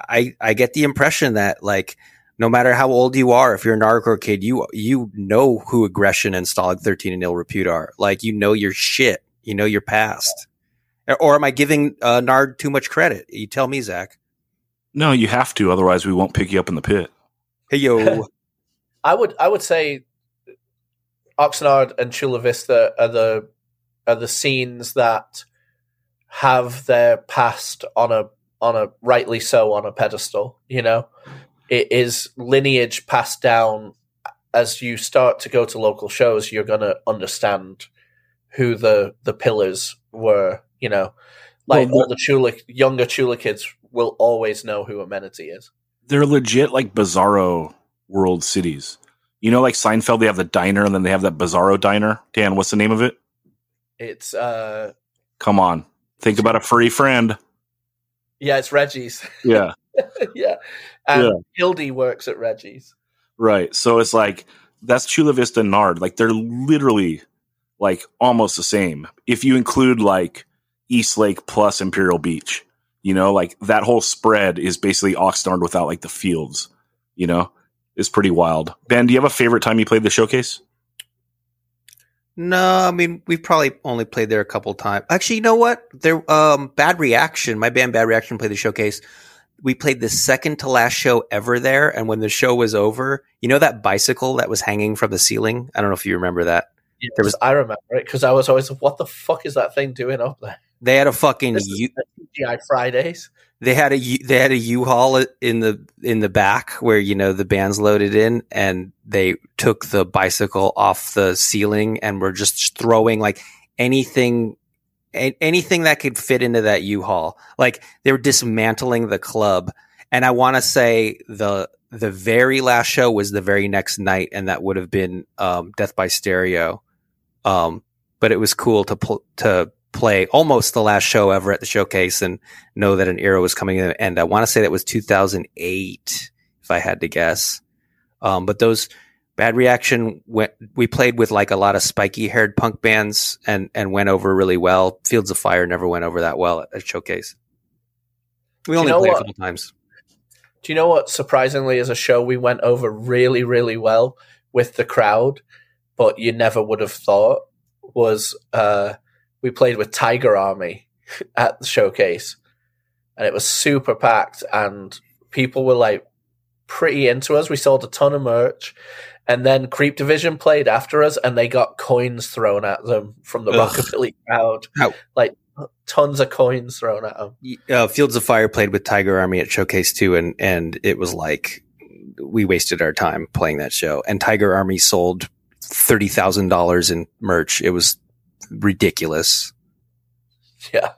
I I get the impression that like no matter how old you are, if you're a Nardcore kid, you you know who aggression and Stalag 13 and ill repute are. Like you know your shit, you know your past. Or, or am I giving uh, Nard too much credit? You tell me, Zach. No, you have to, otherwise we won't pick you up in the pit. Hey yo, I would I would say Oxnard and Chula Vista are the are the scenes that have their past on a on a rightly so on a pedestal. You know, it is lineage passed down. As you start to go to local shows, you're gonna understand who the the pillars were. You know, like Well, all the Chula younger Chula kids will always know who Amenity is. They're legit like bizarro world cities. You know, like Seinfeld, they have the diner and then they have that bizarro diner. Dan, what's the name of it? It's uh Come on. Think about a furry friend. yeah, it's Reggie's. Yeah. yeah. And Yeah. Hildy works at Reggie's. Right. So it's like that's Chula Vista and Nard. Like they're literally like almost the same. If you include like East Lake plus Imperial Beach, you know, like that whole spread is basically Oxnard without like the fields, you know, it's pretty wild. Ben, do you have a favorite time you played the showcase? no, I mean we've probably only played there a couple times. Actually, you know what? There, um, Bad Reaction, my band Bad Reaction played the showcase. We played the second to last show ever there, and when the show was over, you know that bicycle that was hanging from the ceiling. I don't know if you remember that. There was- I remember it because I was always, what the fuck is that thing doing up there? They had a fucking This U- TGI Fridays. they had a they had a U-Haul in the in the back where you know the band's loaded in and they took the bicycle off the ceiling and were just throwing like anything a- anything that could fit into that U-Haul. Like they were dismantling the club. And I want to say the the very last show was the very next night and that would have been um, Death by Stereo. Um but it was cool to pl- to play almost the last show ever at the showcase and know that an era was coming in. And I want to say that was 2008, if I had to guess. Um, but those bad reaction went, we played with like a lot of spiky haired punk bands and, and went over really well. Fields of Fire never went over that well at, at showcase. We Do you only know played what? a couple times. Do you know what? Surprisingly, as a show, we went over really, really well with the crowd, but you never would have thought was uh, we played with Tiger Army at the showcase, and it was super packed, and people were like pretty into us. We sold a ton of merch. And then Creep Division played after us, and they got coins thrown at them from the Ugh. rockabilly crowd. Ow. Like tons of coins thrown at them. uh, Fields of Fire played with Tiger Army at Showcase too, and and it was like we wasted our time playing that show. And Tiger Army sold thirty thousand dollars in merch. It was ridiculous. Yeah.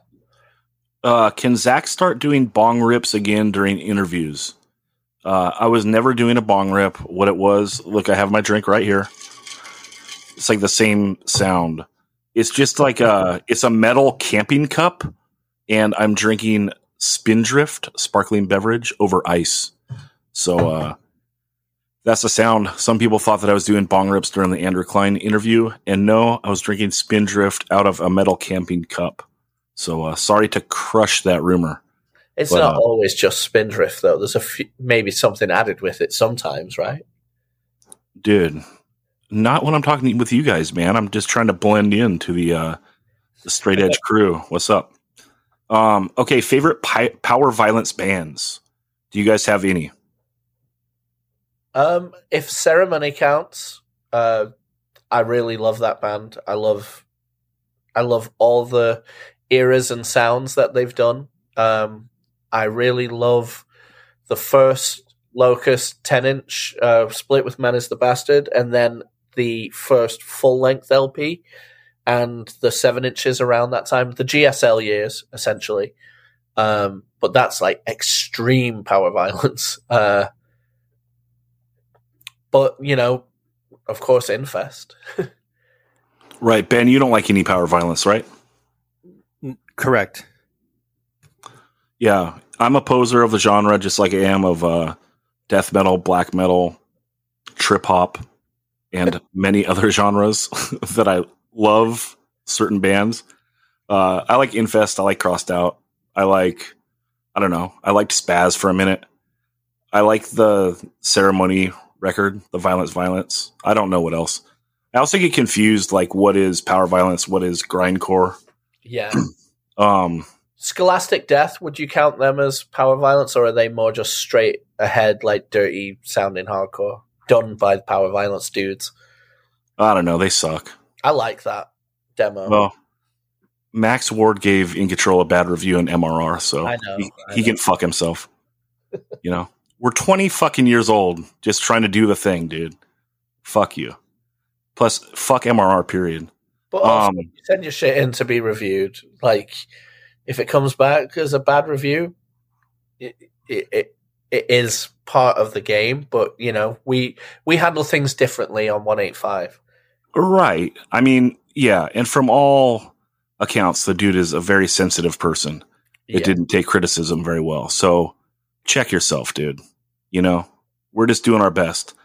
Uh, can Zach start doing bong rips again during interviews? Uh, I was never doing a bong rip. What it was, look, I have my drink right here. It's like the same sound. It's just like a, it's a metal camping cup, and I'm drinking Spindrift sparkling beverage over ice. So uh, that's the sound. Some people thought that I was doing bong rips during the Andrew Klein interview, and no, I was drinking Spindrift out of a metal camping cup. So uh, sorry to crush that rumor. It's But, not uh, always just Spindrift, though. There's a few, maybe something added with it sometimes, right? dude not when i'm talking with you guys man i'm just trying to blend into the uh the straight edge crew what's up um okay favorite pi- power violence bands do you guys have any Um, if ceremony counts, uh, I really love that band. I love, I love all the eras and sounds that they've done. Um, I really love the first Locust ten inch uh, split with Man is the Bastard, and then the first full length LP and the seven inches around that time, the GSL years essentially. Um, but that's like extreme power violence. Uh, but you know, of course, Infest. Right, Ben, you don't like any power violence, right? Correct. Yeah, I'm a poser of the genre, just like I am of uh, death metal, black metal, trip hop, and many other genres that I love. Certain bands, uh, I like Infest. I like Crossed Out. I like, I don't know. I liked Spaz for a minute. I like the Ceremony record, the Violence Violence. I don't know what else. I also get confused, like what is power violence, what is grindcore. Yeah. Um, Scholastic Death, would you count them as power violence, or are they more just straight ahead, like dirty sounding hardcore, done by the power violence dudes? I don't know. They suck. I like that demo. Well, Max Ward gave In Control a bad review in MRR, so know, he, he can fuck himself. you know, we're 20 fucking years old just trying to do the thing, dude. Fuck you. Plus, fuck MRR, period. but also, um, you send your shit in to be reviewed. Like, if it comes back as a bad review, it, it, it, it is part of the game. But you know, we we handle things differently on one eight five. Right. I mean, yeah. And from all accounts, the dude is a very sensitive person. It Yeah. didn't take criticism very well. So check yourself, dude. You know, we're just doing our best.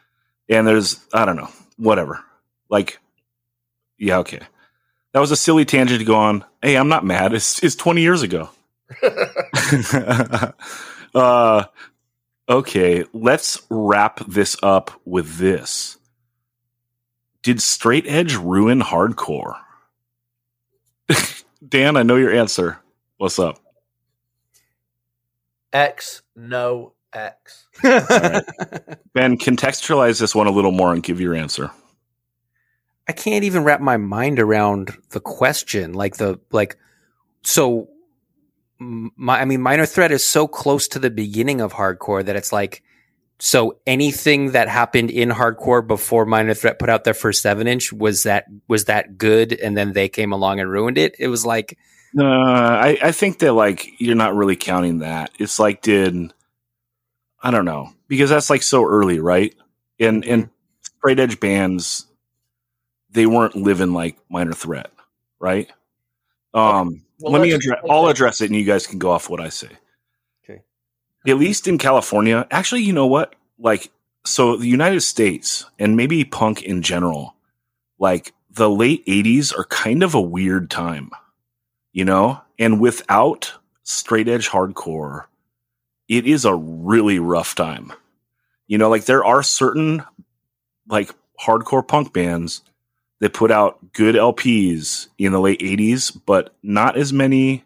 And there's, I don't know, whatever. Like, yeah, okay. That was a silly tangent to go on. Hey, I'm not mad. It's, it's 20 years ago. uh, okay, let's wrap this up with this. Did straight edge ruin hardcore? Dan, I know your answer. What's up? X no X. Ben, contextualize this one a little more and give your answer. I can't even wrap my mind around the question. Like the like, so my I mean, minor threat is so close to the beginning of hardcore that it's like, so anything that happened in hardcore before minor threat put out their first seven inch was that was that good, and then they came along and ruined it. It was like, Uh, I, I think that like you're not really counting that. It's like did I don't know because that's like so early, right? And and straight edge bands, they weren't living like minor threat, right? Um, Well, let me address. I'll address it, and you guys can go off what I say. Okay. At least in California, actually, you know what? Like, so the United States and maybe punk in general, like the late '80s are kind of a weird time, you know. And without straight edge hardcore, it is a really rough time. You know, like there are certain like hardcore punk bands that put out good LPs in the late 80s, but not as many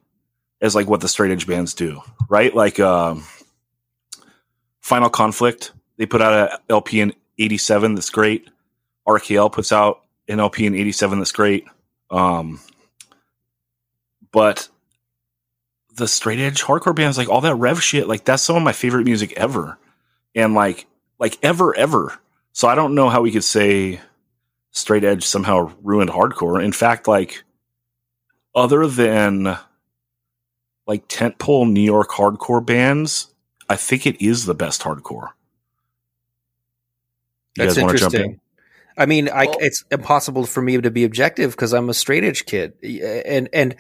as like what the straight edge bands do, right? Like um Final Conflict, they put out a LP in 87 that's great. RKL puts out an LP in 87 that's great. Um but the straight edge hardcore bands like all that rev shit like that's some of my favorite music ever. And like like ever ever. So i don't know how we could say straight edge somehow ruined hardcore. In fact like other than like tentpole new york hardcore bands i think it is the best hardcore. You that's jump in? interesting. I mean, I, Well- it's impossible for me to be objective because I'm a straight edge kid, and and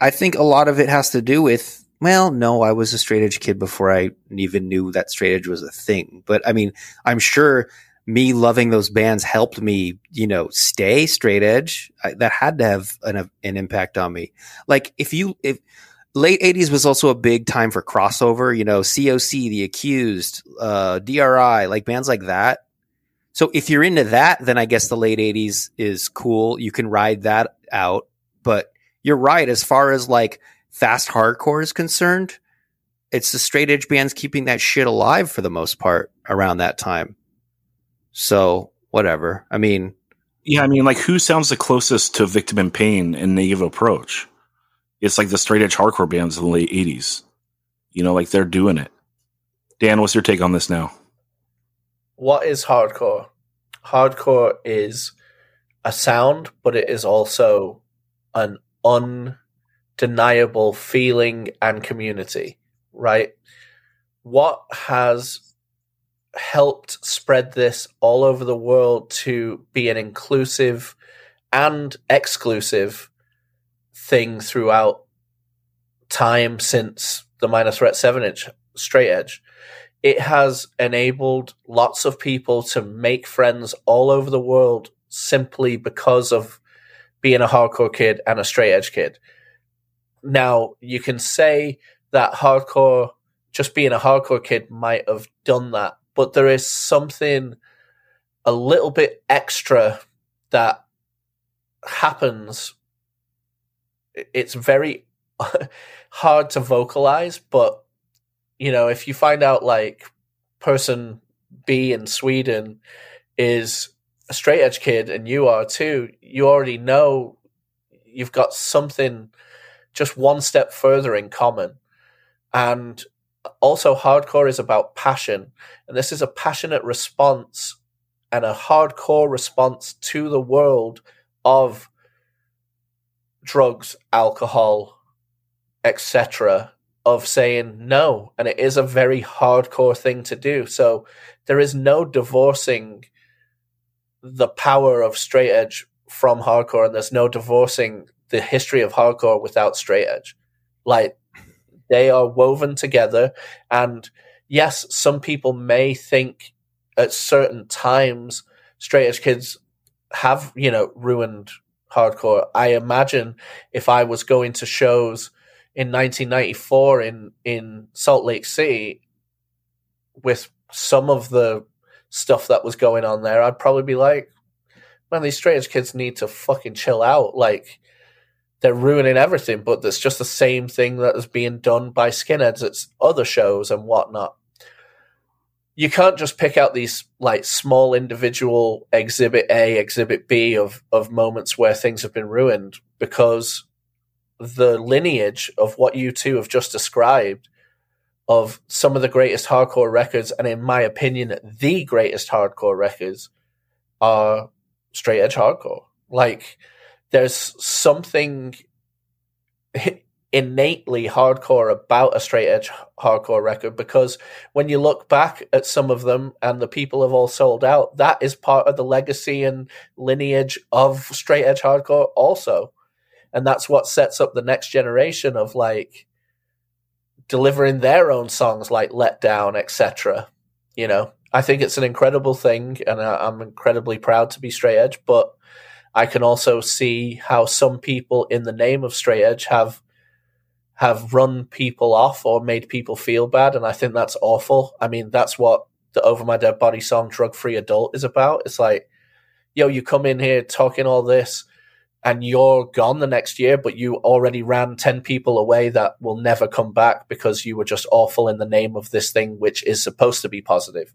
I think a lot of it has to do with. Well, no, I was a straight edge kid before I even knew that straight edge was a thing. But I mean, I'm sure me loving those bands helped me, you know, stay straight edge. I, that had to have an, an impact on me. Like if you if late 80s was also a big time for crossover, you know, COC, The Accused, uh, DRI, like bands like that. So if you're into that, then I guess the late 80s is cool. You can ride that out. But you're right. As far as like fast hardcore is concerned, it's the straight edge bands keeping that shit alive for the most part around that time. So whatever. I mean, Yeah, I mean, like, who sounds the closest to Victim in Pain and Negative Approach? It's like the straight edge hardcore bands in the late 80s. You know, like they're doing it. Dan, what's your take on this now? What is hardcore? Hardcore is a sound, but it is also an undeniable feeling and community, right? What has helped spread this all over the world to be an inclusive and exclusive thing throughout time since the minor threat 7 inch straight edge it has enabled lots of people to make friends all over the world simply because of being a hardcore kid and a straight edge kid. Now, you can say that hardcore, just being a hardcore kid, might have done that, but there is something a little bit extra that happens. It's very hard to vocalize, but you know, if you find out like person B in Sweden is a straight edge kid and you are too, you already know you've got something just one step further in common. And also, hardcore is about passion. And this is a passionate response and a hardcore response to the world of drugs, alcohol, etc of saying no. And it is a very hardcore thing to do. So there is no divorcing the power of straight edge from hardcore, and there's no divorcing the history of hardcore without straight edge. Like they are woven together. And yes, some people may think at certain times straight edge kids have, you know, ruined hardcore. I imagine if I was going to shows in 1994 in in Salt Lake City with some of the stuff that was going on there, I'd probably be like, man, these strange kids need to fucking chill out. Like they're ruining everything, but it's just the same thing that is being done by skinheads at other shows and whatnot. You can't just pick out these like small individual exhibit A, exhibit B of of moments where things have been ruined because the lineage of what you two have just described of some of the greatest hardcore records, and in my opinion, the greatest hardcore records are straight edge hardcore. Like, there's something innately hardcore about a straight edge hardcore record because when you look back at some of them and the people have all sold out, that is part of the legacy and lineage of straight edge hardcore, also and that's what sets up the next generation of like delivering their own songs like let down etc you know i think it's an incredible thing and i'm incredibly proud to be straight edge but i can also see how some people in the name of straight edge have have run people off or made people feel bad and i think that's awful. I mean that's what the over my dead body song drug free adult is about. It's like yo you come in here talking all this and you're gone the next year, but you already ran 10 people away that will never come back because you were just awful in the name of this thing, which is supposed to be positive.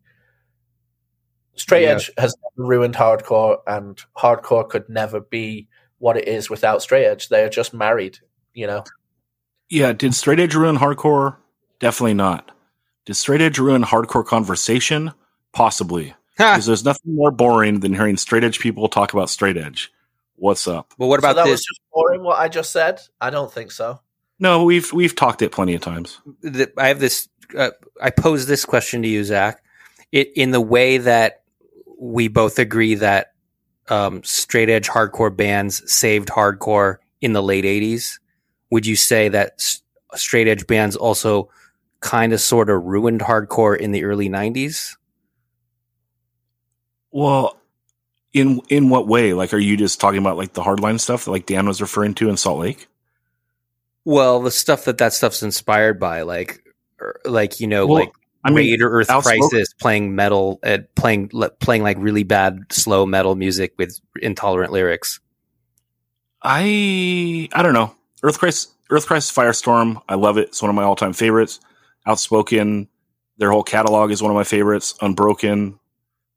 Straight yeah. Edge has ruined hardcore, and hardcore could never be what it is without Straight Edge. They are just married, you know? Yeah. Did Straight Edge ruin hardcore? Definitely not. Did Straight Edge ruin hardcore conversation? Possibly. Because there's nothing more boring than hearing straight edge people talk about straight edge. What's up? Well, what about so that this? Was just boring. What I just said? I don't think so. No, we've we've talked it plenty of times. I have this. Uh, I pose this question to you, Zach. It in the way that we both agree that um, straight edge hardcore bands saved hardcore in the late '80s. Would you say that straight edge bands also kind of sort of ruined hardcore in the early '90s? Well, in in what way? Like, are you just talking about like the hardline stuff that like Dan was referring to in Salt Lake? Well, the stuff that that stuff's inspired by, like, er, like you know, well, like I mean, Raid or Earth outspoken. Crisis playing metal, uh, playing playing like really bad slow metal music with intolerant lyrics. I I don't know. Earth Crisis, Earth Crisis, Firestorm. I love it. It's one of my all time favorites. Outspoken. Their whole catalog is one of my favorites. Unbroken.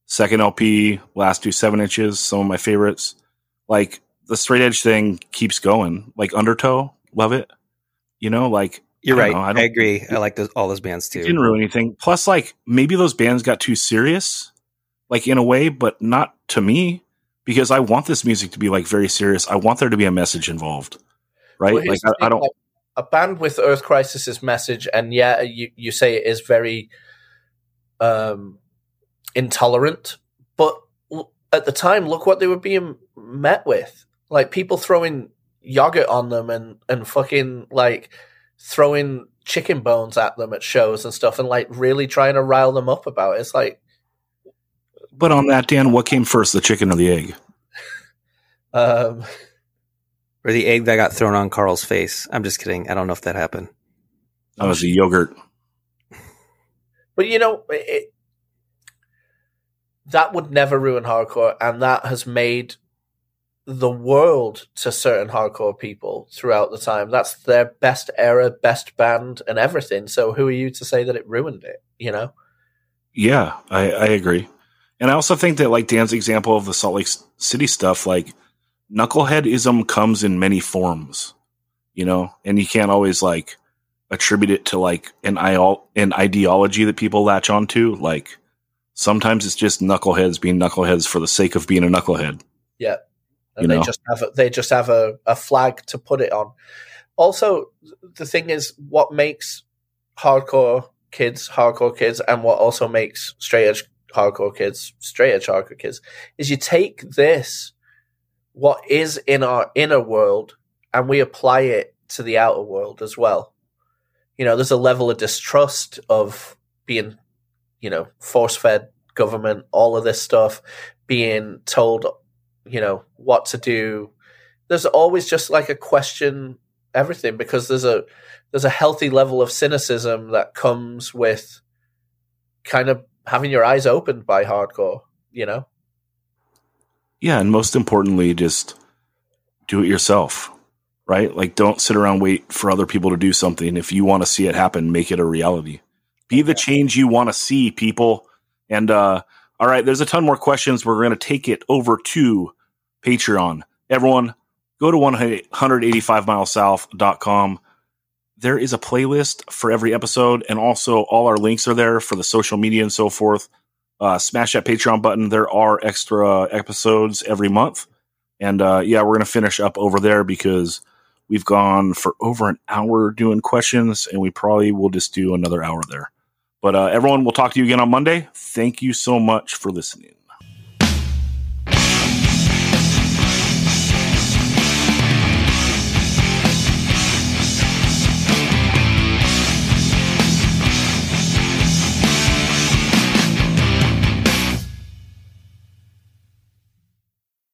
Second LP, last two seven inches, some of my favorites. Like the straight edge thing keeps going. Like Undertow, love it. You know, like you're I right. Know, I, I, agree. I like those, all those bands too. Didn't ruin anything. Plus, like maybe those bands got too serious, like in a way, but not to me. because I want this music to be like very serious. I want there to be a message involved, right? Well, like I, I don't. like, a band with Earth Crisis's message, and yeah, you, you say it is very um, intolerant, but at the time, look what they were being met with. Like people throwing yogurt on them and, and fucking like throwing chicken bones at them at shows and stuff and like really trying to rile them up about it. It's like, But on that, Dan, what came first, the chicken or the egg? um, Or the egg that got thrown on Karl's face. I'm just kidding. I don't know if that happened. That was the yogurt. But you know, it, that would never ruin hardcore, and that has made the world to certain hardcore people throughout the time. That's their best era, best band, and everything. So who are you to say that it ruined it? You know? Yeah, I, I agree. And I also think that, like Dan's example of the Salt Lake City stuff, like knuckleheadism comes in many forms, you know, and you can't always like attribute it to like an, I- an ideology that people latch onto. Like sometimes it's just knuckleheads being knuckleheads for the sake of being a knucklehead. Yeah. And You they know? just have a, they just have a, a flag to put it on. Also, the thing is, what makes hardcore kids hardcore kids, and what also makes straight edge hardcore kids straight edge hardcore kids, is you take this, what is in our inner world, and we apply it to the outer world as well. You know, there's a level of distrust of being, you know, force fed government, all of this stuff, being told you know what to do there's always just like a question everything because there's a there's a healthy level of cynicism that comes with kind of having your eyes opened by hardcore you know Yeah, and most importantly, just do it yourself, right? Like, don't sit around wait for other people to do something. If you want to see it happen, make it a reality. Be the change you want to see, people. And uh, all right, there's a ton more questions. We're going to take it over to Patreon. Everyone, go to 185milesouth.com. There is a playlist for every episode, and also all our links are there for the social media and so forth uh, smash that Patreon button. There are extra episodes every month. And uh, yeah, we're going to finish up over there because we've gone for over an hour doing questions, and we probably will just do another hour there. But uh, everyone, we'll talk to you again on Monday. Thank you so much for listening.